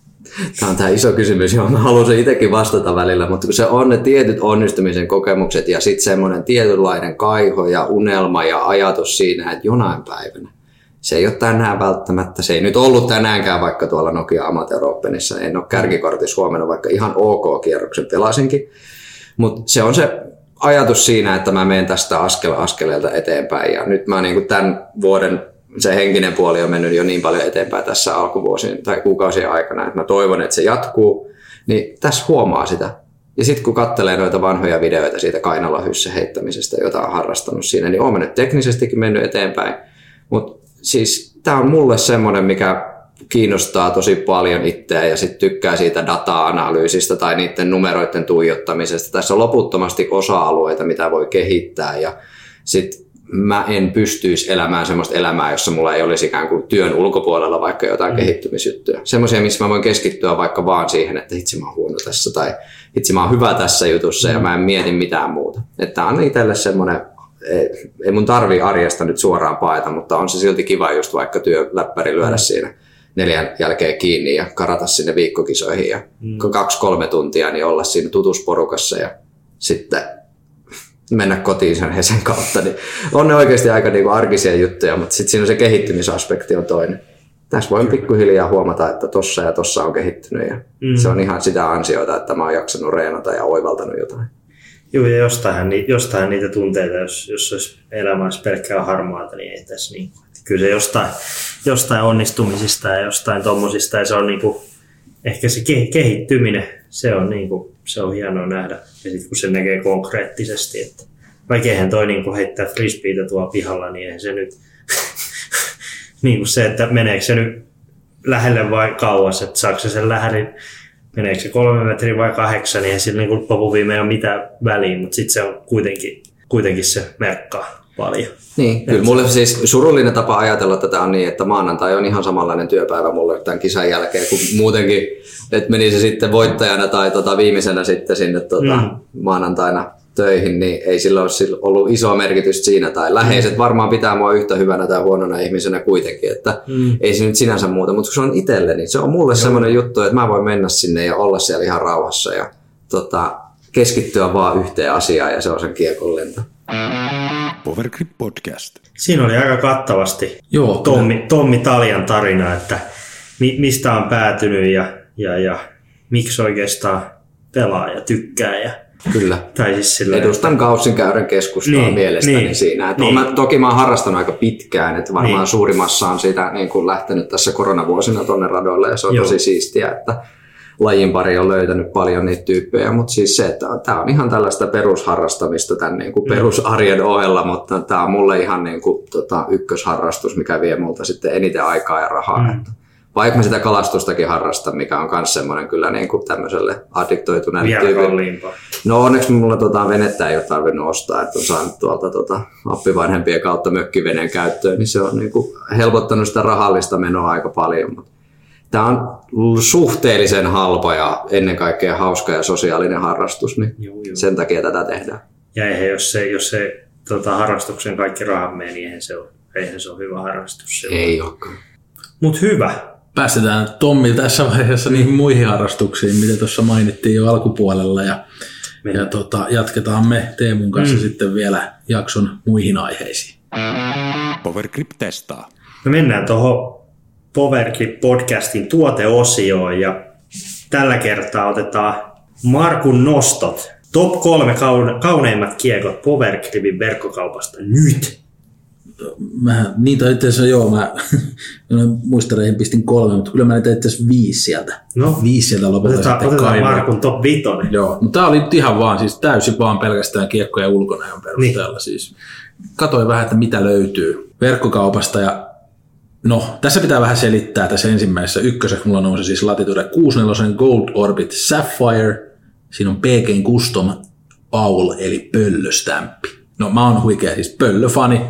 Tämä on tämä iso kysymys, johon mä haluaisin itsekin vastata välillä, mutta kun se on ne tietyt onnistumisen kokemukset ja sitten semmoinen tietynlainen kaiho ja unelma ja ajatus siinä, että jonain päivänä. Se ei ole tänään välttämättä, se ei nyt ollut tänäänkään vaikka tuolla Nokia Amateur Openissa, en ole kärkikortissa huomenna, vaikka ihan ok-kierroksen pelasinkin, mutta se on se ajatus siinä, että mä menen tästä askel askeleelta eteenpäin. Ja nyt mä niin tämän vuoden se henkinen puoli on mennyt jo niin paljon eteenpäin tässä alkuvuosien tai kuukausien aikana, että mä toivon, että se jatkuu, niin tässä huomaa sitä. Ja sitten kun katselee noita vanhoja videoita siitä kainalohyssä heittämisestä, jota on harrastanut siinä, niin olen nyt teknisestikin mennyt eteenpäin. Mutta siis tämä on mulle semmoinen, mikä kiinnostaa tosi paljon itseä ja sitten tykkää siitä data-analyysistä tai niiden numeroiden tuijottamisesta. Tässä on loputtomasti osa-alueita, mitä voi kehittää ja sitten mä en pystyisi elämään semmoista elämää, jossa mulla ei olisi ikään kuin työn ulkopuolella vaikka jotain mm. kehittymisjuttuja. Semmoisia, missä mä voin keskittyä vaikka vaan siihen, että hitsi mä oon huono tässä tai hitsi mä oon hyvä tässä jutussa mm. ja mä en mieti mitään muuta. Että on itselle semmoinen, ei mun tarvi arjesta nyt suoraan paeta, mutta on se silti kiva just vaikka työläppäri lyödä mm. siinä neljän jälkeen kiinni ja karata sinne viikkokisoihin ja mm. kaksi-kolme tuntia niin olla siinä tutusporukassa ja sitten mennä kotiin sen Hesen kautta, niin on ne oikeasti aika niinku arkisia juttuja, mutta sitten siinä on se kehittymisaspekti on toinen. Tässä voin pikkuhiljaa huomata, että tossa ja tossa on kehittynyt ja mm. se on ihan sitä ansiota, että mä oon jaksanut reenata ja oivaltanut jotain. Joo, ja jostain, jostain niitä tunteita, jos, jos olisi elämä olisi pelkkää harmaata, niin ei tässä niin. Kyllä se jostain, jostain onnistumisista ja jostain tommosista, ja se on niin kuin, ehkä se kehittyminen, se on, niin kuin, se on hienoa nähdä. Ja sitten kun se näkee konkreettisesti, että vaikka eihän toi niin heittää frisbeitä tuolla pihalla, niin eihän se nyt, niin kuin se, että meneekö se nyt lähelle vai kauas, että saako se sen lähelle, meneekö se kolme metriä vai kahdeksan, niin ei sillä niin loppuviimein ole mitään väliä, mutta sitten se on kuitenkin, kuitenkin se merkkaa paljon. Niin, kyllä mulle siis surullinen tapa ajatella tätä on niin, että maanantai on ihan samanlainen työpäivä mulle tämän kisan jälkeen, kun muutenkin, että meni se sitten voittajana tai tota viimeisenä sitten sinne tota mm. maanantaina töihin, niin ei sillä ole ollut isoa merkitystä siinä. Tai läheiset mm. varmaan pitää mua yhtä hyvänä tai huonona ihmisenä kuitenkin, että mm. ei se nyt sinänsä muuta. Mutta kun se on itselle, niin se on mulle Joo. semmoinen juttu, että mä voin mennä sinne ja olla siellä ihan rauhassa ja tota, keskittyä vaan yhteen asiaan ja se on sen kiekon lento. Powergrip Podcast. Siinä oli aika kattavasti Joo, Tommi, Tommi Taljan tarina, että mi, mistä on päätynyt ja, ja, ja miksi oikeastaan pelaa ja tykkää. Ja, Kyllä. Tai siis sillä, Edustan kaussin käyrän keskustelua niin, mielestäni niin, siinä. Että niin. mä, toki mä oon harrastanut aika pitkään, että varmaan niin. suurimmassa on siitä niin kuin lähtenyt tässä koronavuosina tuonne radoille ja se on Joo. tosi siistiä, että lajin pari on löytänyt paljon niitä tyyppejä, mutta siis se, että tämä on ihan tällaista perusharrastamista tämän niin kuin perusarjen ohella, mutta tämä on mulle ihan niin kuin, tota, ykkösharrastus, mikä vie multa sitten eniten aikaa ja rahaa. Mm. Että vaikka mä sitä kalastustakin harrastan, mikä on myös semmoinen kyllä niin kuin tämmöiselle addiktoituneelle Vielä tyypille. kalliimpaa. No onneksi mulla tota, venettä ei ole tarvinnut ostaa, että on saanut tuolta tota, appivanhempien kautta mökkiveneen käyttöön, niin se on niin kuin, helpottanut sitä rahallista menoa aika paljon. Mutta tämä on suhteellisen halpa ja ennen kaikkea hauska ja sosiaalinen harrastus, niin Joo, joo. sen takia tätä tehdään. Ja eihän, jos se, jos se tota, harrastuksen kaikki rahat menee, niin eihän se ole, eihän se ole hyvä harrastus. Ei olekaan. Mutta hyvä. Päästetään Tommi tässä vaiheessa niihin muihin harrastuksiin, mitä tuossa mainittiin jo alkupuolella. Ja, ja tota, jatketaan me Teemun kanssa mm. sitten vielä jakson muihin aiheisiin. Powergrip testaa. Me mennään tuohon Powergrip podcastin tuoteosioon ja tällä kertaa otetaan Markun nostot. Top kolme kaune- kauneimmat kiekot Powergripin verkkokaupasta nyt. Mä, niitä itse asiassa joo, mä, muisteleihin pistin kolme, mutta kyllä mä niitä itse asiassa viisi sieltä. No. Viisi sieltä lopulta Otetaan, sitten otetaan. Markun top vitonen. Joo, mutta tämä oli nyt ihan vaan, siis täysin vaan pelkästään kiekkojen ulkonäön perusteella. Niin. Siis katoin vähän, että mitä löytyy verkkokaupasta ja no, tässä pitää vähän selittää tässä ensimmäisessä ykköseksi mulla nousi siis Latitude 64 Gold Orbit Sapphire. Siinä on PG Custom Paul eli pöllöstämppi. No mä oon huikea siis pöllöfani.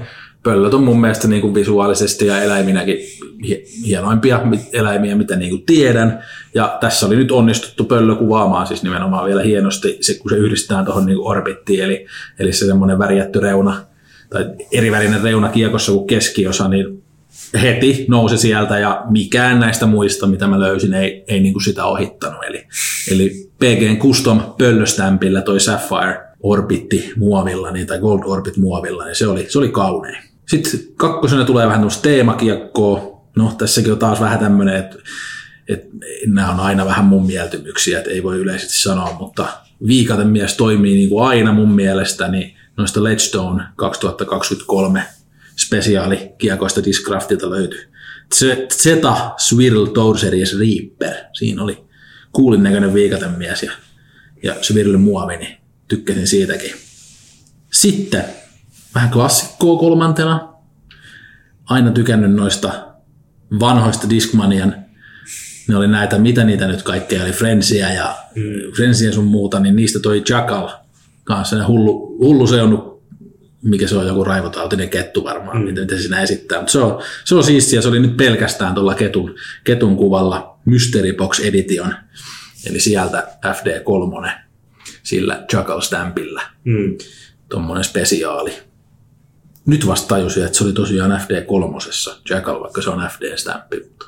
Pöllöt on mun mielestä niin kuin visuaalisesti ja eläiminäkin hie- hienoimpia eläimiä, mitä niin kuin tiedän. Ja tässä oli nyt onnistuttu pöllö kuvaamaan siis nimenomaan vielä hienosti, se, kun se yhdistetään tuohon niin orbittiin, eli, eli se semmoinen värjätty reuna, tai erivärinen reuna kiekossa kuin keskiosa, niin heti nousi sieltä ja mikään näistä muista, mitä mä löysin, ei, ei niin kuin sitä ohittanut. Eli, eli PGn Custom pöllöstämpillä toi Sapphire Orbitti muovilla, niin, tai Gold Orbit muovilla, niin se oli, se oli kaunein. Sitten kakkosena tulee vähän tämmöistä teemakiekkoa. No tässäkin on taas vähän tämmöinen, että, että nämä on aina vähän mun mieltymyksiä, että ei voi yleisesti sanoa, mutta viikaten mies toimii niin kuin aina mun mielestä, niin noista Ledgestone 2023 spesiaalikiekoista Discraftilta löytyy. Zeta Swirl Tour Series Reaper. Siinä oli kuulin näköinen viikatemies ja, ja Swirl muovi, niin tykkäsin siitäkin. Sitten vähän klassikkoa kolmantena. Aina tykännyt noista vanhoista Discmanian ne oli näitä, mitä niitä nyt kaikkea oli, Friendsia ja mm. Friendsia sun muuta, niin niistä toi Jackal kanssa se hullu, hullu seunu, mikä se on, joku raivotautinen kettu varmaan, mm. mitä, mitä siinä esittää. Mutta se on, se on siistiä, se oli nyt pelkästään tuolla ketun, ketun kuvalla Mystery Box Edition, eli sieltä FD3 sillä Jackal Stampilla, Mm. tuommoinen spesiaali. Nyt vasta tajusin, että se oli tosiaan FD3, Jackal, vaikka se on FD-stämppi, mutta,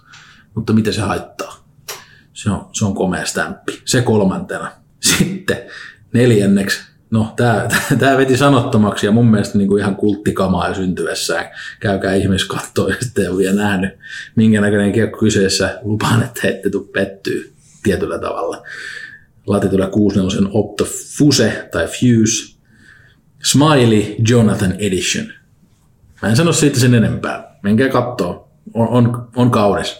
mutta miten se haittaa? Se on, se on komea stämppi. Se kolmantena. Sitten neljänneksi, no tämä tää veti sanottomaksi ja mun mielestä niinku ihan kulttikamaa jo syntyessään. Käykää ihmis kattoo, jos ette ole vielä nähnyt, minkä näköinen kiekko kyseessä. Lupaan, että ette tule pettyy tietyllä tavalla. Latitude 64 Opto Fuse tai Fuse. Smiley Jonathan Edition. Mä en sano siitä sen enempää. Menkää kattoo. On, on, on kaunis.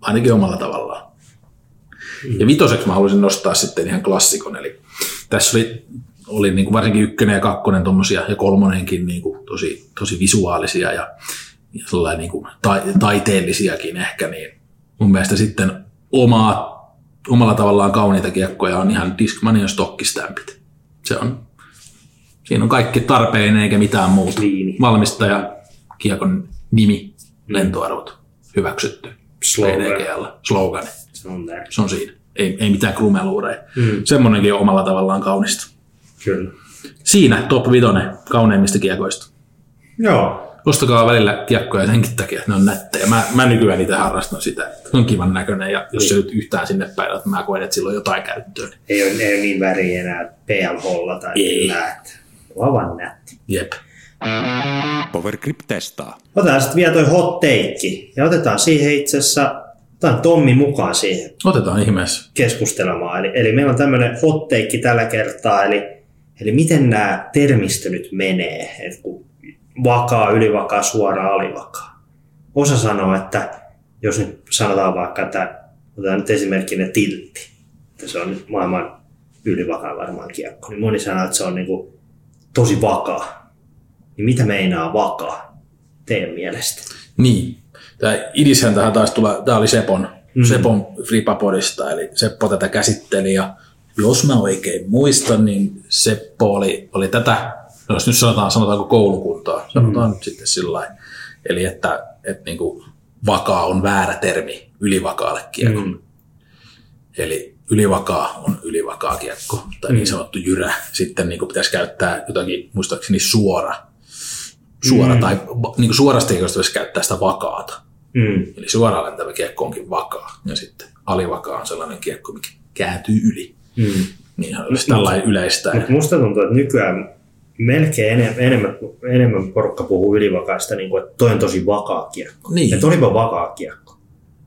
Ainakin omalla tavallaan. Ja vitoseksi mä haluaisin nostaa sitten ihan klassikon. Eli tässä oli, oli niin kuin varsinkin ykkönen ja kakkonen tommosia, ja kolmonenkin niin kuin tosi, tosi visuaalisia ja, ja sellainen niin kuin ta, taiteellisiakin ehkä. Niin mun mielestä sitten omaa, omalla tavallaan kauniita kiekkoja on ihan Discmanian stokkistämpit. Se on Siinä on kaikki tarpeellinen eikä mitään muuta. Liini. Valmistaja, kiekon nimi, lentoarvot, hyväksytty. Slogan. PDGL, slogani. Se on. Se on siinä. Ei, ei mitään krumeluureja. Mm. Semmoinenkin on omalla tavallaan kaunista. Kyllä. Siinä top 5 kauneimmista kiekoista. Joo. Ostakaa välillä kiekkoja senkin takia, että ne on nättejä. Mä, mä nykyään itse harrastan sitä. Se on kivan näköinen ja jos se nyt yhtään sinne päin, että mä koen, että sillä on jotain käyttöä. Niin Ei ole, ei ole niin väriä enää PLHlla tai Ei. millään. että Se on vaan nätti. jep. Powergrip testaa. Otetaan sitten vielä toi hot take. Ja otetaan siihen itse asiassa, otetaan Tommi mukaan siihen Otetaan ihmeessä. keskustelemaan. Eli, eli meillä on tämmöinen hot take tällä kertaa, eli, eli miten nämä termistö nyt menee, että kun vakaa, ylivakaa, suora, alivakaa. Osa sanoo, että jos nyt sanotaan vaikka, että otetaan nyt esimerkkinä tiltti, että se on maailman ylivakaa varmaan kiekko, niin moni sanoo, että se on niin kuin tosi vakaa. Niin mitä meinaa vakaa teidän mielestä? Niin. Tämä idishän tähän taisi tulla, tämä oli Sepon, mm. Sepon Flipapodista, eli Seppo tätä käsitteli ja jos mä oikein muistan, niin Seppo oli, oli tätä, jos nyt sanotaan, sanotaanko koulukuntaa, sanotaan mm. nyt sitten sillä. Eli että, että niin kuin vakaa on väärä termi ylivakaalle kiekolle. Mm. Eli ylivakaa on ylivakaa kiekko, tai niin sanottu jyrä. Sitten niin kuin pitäisi käyttää jotakin, muistaakseni suora. Suora mm. tai niin kuin suorasta kiekosta pitäisi käyttää sitä vakaata. Mm. Eli suoraan lentävä kiekko onkin vakaa. Ja sitten alivakaa on sellainen kiekko, mikä kääntyy yli. Mm. Niin olisi tällainen yleistä. Mutta musta tuntuu, että nykyään melkein enemmän, enemmän, enemmän porukka puhuu ylivakaista, niin kuin, että toi on tosi vakaa kiekko. Niin. Että olipa vakaa kiekko.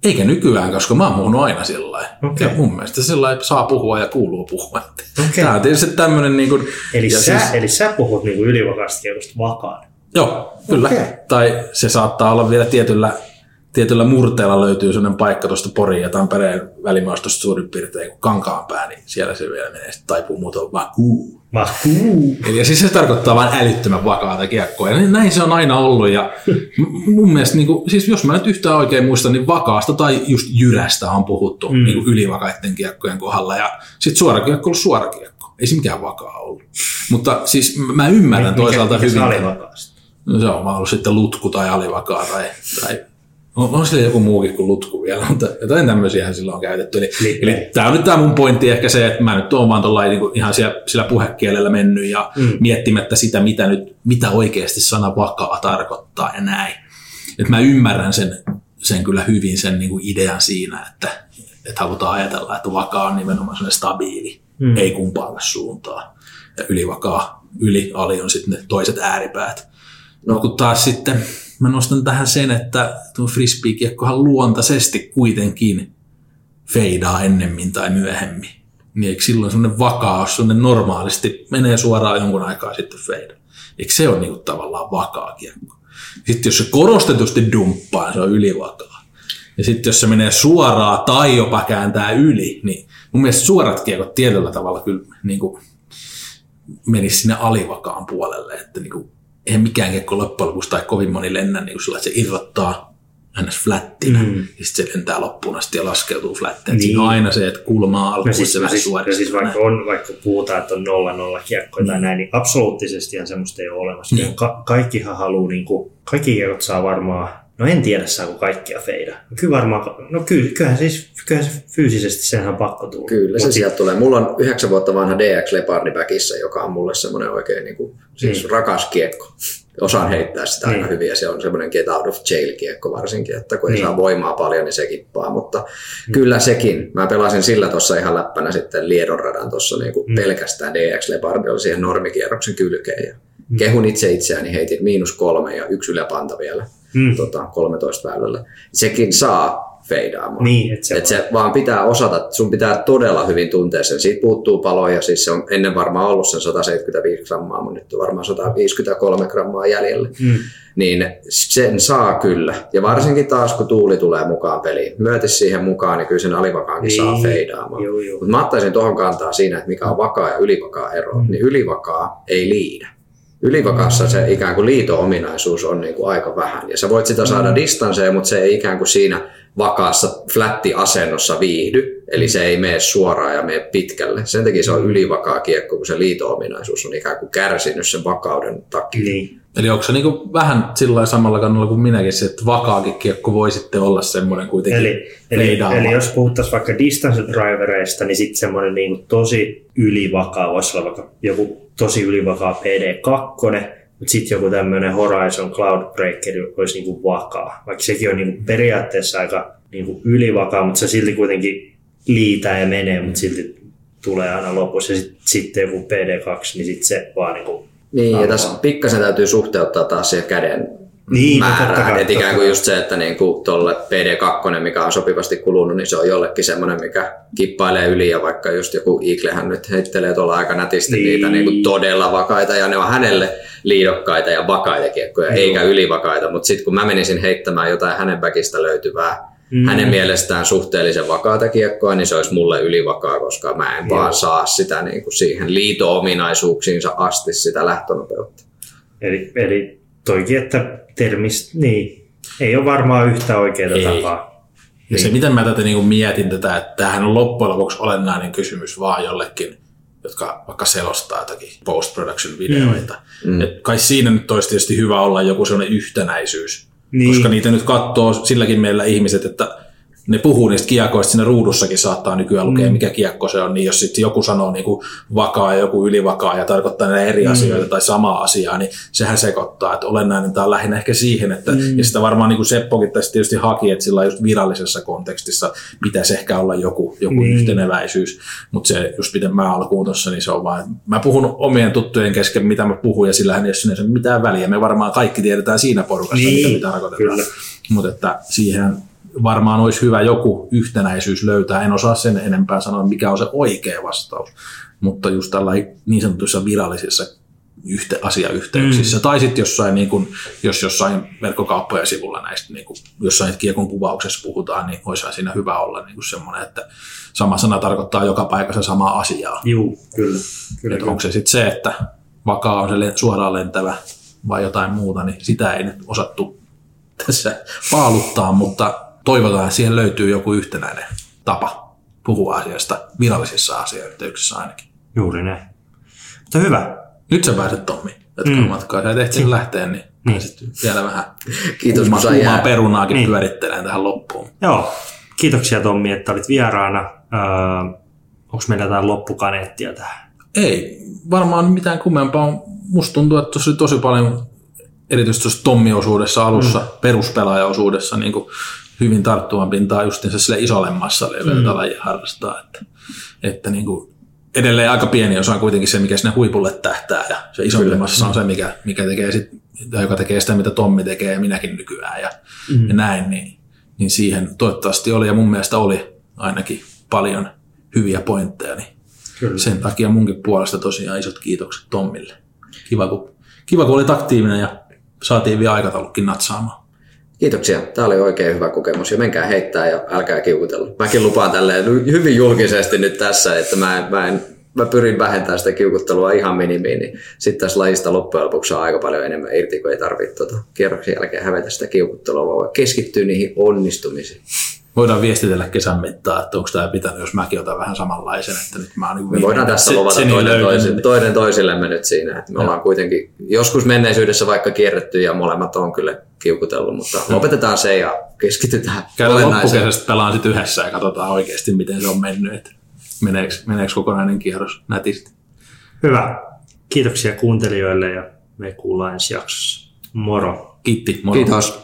Eikä nykyään, koska mä oon puhunut aina sillä. Okei. Ja mun mielestä sillä saa puhua ja kuuluu puhua. Okei. Tämä on tietysti tämmöinen... Niin kuin, Eli, sä, siis- eli sä puhut niin kuin ylivakaista kiekosta vakaan. Joo, kyllä. Okei. Tai se saattaa olla vielä tietyllä, tietyllä murteella löytyy sellainen paikka tuosta Porin ja Tampereen välimaastosta suurin piirtein kuin Kankaanpää, niin siellä se vielä menee sitten taipuu muuten vakuu. Vakuu. Eli siis se tarkoittaa vain älyttömän vakaata kiekkoa. Ja näin se on aina ollut. Ja mun mielestä, niin kuin, siis jos mä nyt yhtään oikein muistan, niin vakaasta tai just jyrästä on puhuttu mm. niin kuin ylivakaiden kiekkojen kohdalla. Ja sitten suora kiekko on suora kiekko. Ei se mikään vakaa ollut. Mutta siis mä ymmärrän toisaalta mikä, hyvin. Mikä se alivakaasta? No se on ollut sitten lutku tai alivakaa tai, tai on, on sillä joku muukin kuin lutku vielä, mutta jotain tämmöisiä sillä on käytetty. Eli, Lippei. eli tämä on nyt tämä mun pointti ehkä se, että mä nyt oon vaan tollain niin ihan siellä, sillä puhekielellä mennyt ja mm. miettimättä sitä, mitä, nyt, mitä oikeasti sana vakaa tarkoittaa ja näin. Et mä ymmärrän sen, sen kyllä hyvin sen niin kuin idean siinä, että, että halutaan ajatella, että vakaa on nimenomaan sellainen stabiili, mm. ei kumpaankaan suuntaan. Ja ylivakaa, yli, ali on sitten ne toiset ääripäät. No kun taas sitten mä nostan tähän sen, että tuo frisbee-kiekkohan luontaisesti kuitenkin feidaa ennemmin tai myöhemmin. Niin eikö silloin semmoinen vakaus, semmoinen normaalisti menee suoraan jonkun aikaa sitten feida. Eikö se ole niinku tavallaan vakaa kiekko? Sitten jos se korostetusti dumppaa, se on ylivakaa. Ja sitten jos se menee suoraan tai jopa kääntää yli, niin mun mielestä suorat kiekot tietyllä tavalla kyllä niin kuin menisi sinne alivakaan puolelle, että niin kuin, eihän mikään kiekko loppujen lopuksi tai kovin moni lennä niin sillä, että se irrottaa ns. flättinä, mm. ja sitten se lentää loppuun asti ja laskeutuu flättiin. Niin. Siinä on aina se, että kulmaa alkuun No siis, se vähän siis, no siis vaikka, on, vaikka puhutaan, että on nolla nolla kiekkoja tai näin, niin absoluuttisestihan semmoista ei ole olemassa. Niin. Ka- kaikkihan haluaa, niin kuin, kaikki kiekot saa varmaan, no en tiedä saako kaikkia feida. No kyllä varmaan, no ky, kyllähän, siis, kyllähän se fyysisesti senhän on pakko tulla. Kyllä se Mut sieltä tulee. Mulla on yhdeksän vuotta vanha DX Leopardi backissa, joka on mulle semmoinen oikein niin kuin, siis Mm. rakas kiekko. Osaan heittää sitä Niin. hyvin ja se on semmoinen get out of jail kiekko varsinkin, että kun ei Niin. saa voimaa paljon, niin se kippaa. Mutta kyllä sekin. Mä pelasin sillä tuossa ihan läppänä sitten Liedon radan tuossa niin kuin Mm. pelkästään DX Leopardi oli siihen normikierroksen kylkeen. Ja kehun itse itseäni, heitin miinus kolme ja yksi yläpanta vielä Mm. tota, 13 väylällä. Sekin saa feidaamaan. Niin, että se, Et se vaan pitää osata, sun pitää todella hyvin tuntea sen. Siitä puuttuu paloja, siis se on ennen varmaan ollut sen 175 grammaa, mutta nyt on varmaan 153 grammaa jäljellä. Mm. Niin sen saa kyllä. Ja varsinkin taas, kun tuuli tulee mukaan peliin. Myöti siihen mukaan, niin kyllä sen alivakaankin Niin. saa feidaamaan. Mutta mä ottaisin tuohon kantaa siinä, että mikä on vakaa ja ylivakaa ero. Mm. Niin ylivakaa ei liidä. Ylivakassa se ikään kuin liito-ominaisuus on niin kuin aika vähän. Ja sä voit sitä saada Mm. distansseja, mutta se ei ikään kuin siinä vakaassa flätti-asennossa viihdy. Eli se ei mene suoraan ja mene pitkälle. Sen takia se on ylivakaa kiekko, kun se liito-ominaisuus on ikään kuin kärsinyt sen vakauden takia. Niin. Eli onko se niinku vähän sillä samalla kannalla kuin minäkin, se, että vakaakin kiekko voi sitten olla semmoinen kuitenkin Eli, eli, eli jos puhuttaisiin vaikka distance drivereista, niin sitten semmoinen niin tosi ylivakaa voisi olla vaikka joku tosi ylivakaa PD2, mutta sitten joku tämmöinen Horizon Cloud Breaker olisi niin kuin vakaa. Vaikka sekin on niin kuin periaatteessa aika niin kuin ylivakaa, mutta se silti kuitenkin liitää ja menee, mutta silti tulee aina lopussa. Ja sitten sit joku PD2, niin sitten se vaan niin kuin Niin, ja tässä pikkasen täytyy suhteuttaa taas siihen käden Niin, no totta määrään. kai, että ikään totta kuin just se, että niin kuin tuolle PD2, mikä on sopivasti kulunut, niin se on jollekin semmoinen, mikä kippailee yli. Ja vaikka just joku Eaglehän nyt heittelee tuolla aika nätisti Niin. niitä niin kuin todella vakaita. Ja ne on hänelle liidokkaita ja vakaita kiekkoja, Joo. eikä ylivakaita. Mutta sitten kun mä menisin heittämään jotain hänen väkistä löytyvää mm. hänen mielestään suhteellisen vakaata kiekkoa, niin se olisi mulle ylivakaa, koska mä en Joo. vaan saa sitä niin kuin siihen liito-ominaisuuksiinsa asti sitä lähtönopeutta. Eli, eli toikin, että termist, niin, ei ole varmaan yhtä oikeaa ei. tapaa. Ja se, miten mä tätä niin kuin mietin tätä, että tämähän on loppujen lopuksi olennainen kysymys vaan jollekin jotka vaikka selostaa jotakin post-production-videoita. Mm. Et kai siinä nyt olisi tietysti hyvä olla joku sellainen yhtenäisyys, niin. koska niitä nyt katsoo silläkin meillä ihmiset, että ne puhuu niistä kiekoista, siinä ruudussakin saattaa nykyään lukea, mm. mikä kiekko se on, niin jos sitten joku sanoo niin kuin vakaa ja joku ylivakaa ja tarkoittaa ne eri mm. asioita tai samaa asiaa, niin sehän sekoittaa, että olennainen tämä on lähinnä ehkä siihen, että mm. ja sitä varmaan niin kuin Seppokin tässä tietysti haki, että sillä just virallisessa kontekstissa pitäisi ehkä olla joku, joku mm. yhteneväisyys, mutta se just miten mä alkuun tuossa, niin se on vaan, mä puhun omien tuttujen kesken, mitä mä puhun ja sillähän ei ole mitään väliä, me varmaan kaikki tiedetään siinä porukassa, niin. mitä me tarkoitetaan. Mutta että siihen varmaan olisi hyvä joku yhtenäisyys löytää. En osaa sen enempää sanoa, mikä on se oikea vastaus, mutta just tällä niin sanotuissa virallisissa yhte, asiayhteyksissä. Mm. Tai sitten jossain, niin kun, jos jossain verkkokauppojen sivulla näistä, niin kun, jossain kiekon kuvauksessa puhutaan, niin olisi siinä hyvä olla niin semmoinen, että sama sana tarkoittaa joka paikassa samaa asiaa. Joo, kyllä. kyllä, kyllä. Onko se sitten se, että vakaa on se suoraan lentävä vai jotain muuta, niin sitä ei nyt osattu tässä paaluttaa, mutta toivotaan, että siihen löytyy joku yhtenäinen tapa puhua asiasta virallisissa asiayhteyksissä ainakin. Juuri näin. Mutta hyvä. Nyt sä pääset Tommi jatkaa mm. matkaa. Sä et sen lähteen, niin, niin. vielä vähän Kiitos, kuumaa, kun kuumaa perunaakin niin. pyöritteleen tähän loppuun. Joo, kiitoksia Tommi, että olit vieraana. Öö, onko meillä jotain loppukaneettia tähän? Ei, varmaan mitään kummempaa. Musta tuntuu, että tosi, tosi paljon erityisesti tuossa Tommi-osuudessa alussa, mm. peruspelaajaosuudessa, niin kuin hyvin tarttuvan pintaa justiinsa sille isolle massalle, joka mm. lajia harrastaa. Että, että niin kuin edelleen aika pieni osa on kuitenkin se, mikä sinne huipulle tähtää, ja se isompi Kyllä. massa on se, mikä, mikä tekee sit, joka tekee sitä, mitä Tommi tekee ja minäkin nykyään ja, mm. ja näin, niin, niin siihen toivottavasti oli, ja mun mielestä oli ainakin paljon hyviä pointteja, niin Kyllä. sen takia munkin puolesta tosiaan isot kiitokset Tommille. Kiva, kun, kiva, kun olit aktiivinen ja saatiin vielä aikataulukin natsaamaan. Kiitoksia. Tämä oli oikein hyvä kokemus ja menkää heittää ja älkää kiukutella. Mäkin lupaan tälleen hyvin julkisesti nyt tässä, että mä, mä, en, mä pyrin vähentämään sitä kiukuttelua ihan minimiin, niin sitten tässä lajista loppujen lopuksi on aika paljon enemmän irti, kun ei tarvitse tuota kierroksen jälkeen hävetä sitä kiukuttelua, vaan keskittyy niihin onnistumisiin voidaan viestitellä kesän mittaan, että onko tämä pitänyt, jos mäkin otan vähän samanlaisen, että nyt mä oon niin Me voidaan tässä se, luvata toinen, toisille, toinen toisillemme nyt siinä, että me ja. ollaan kuitenkin joskus menneisyydessä vaikka kierretty ja molemmat on kyllä kiukutellut, mutta ja. lopetetaan se ja keskitytään Käydään loppukesästä pelaan sitten yhdessä ja katsotaan oikeasti, miten se on mennyt, että meneekö, meneekö kokonainen kierros nätisti. Hyvä. Kiitoksia kuuntelijoille ja me kuullaan ensi jaksossa. Moro. Kiitti. Moro. Kiitos.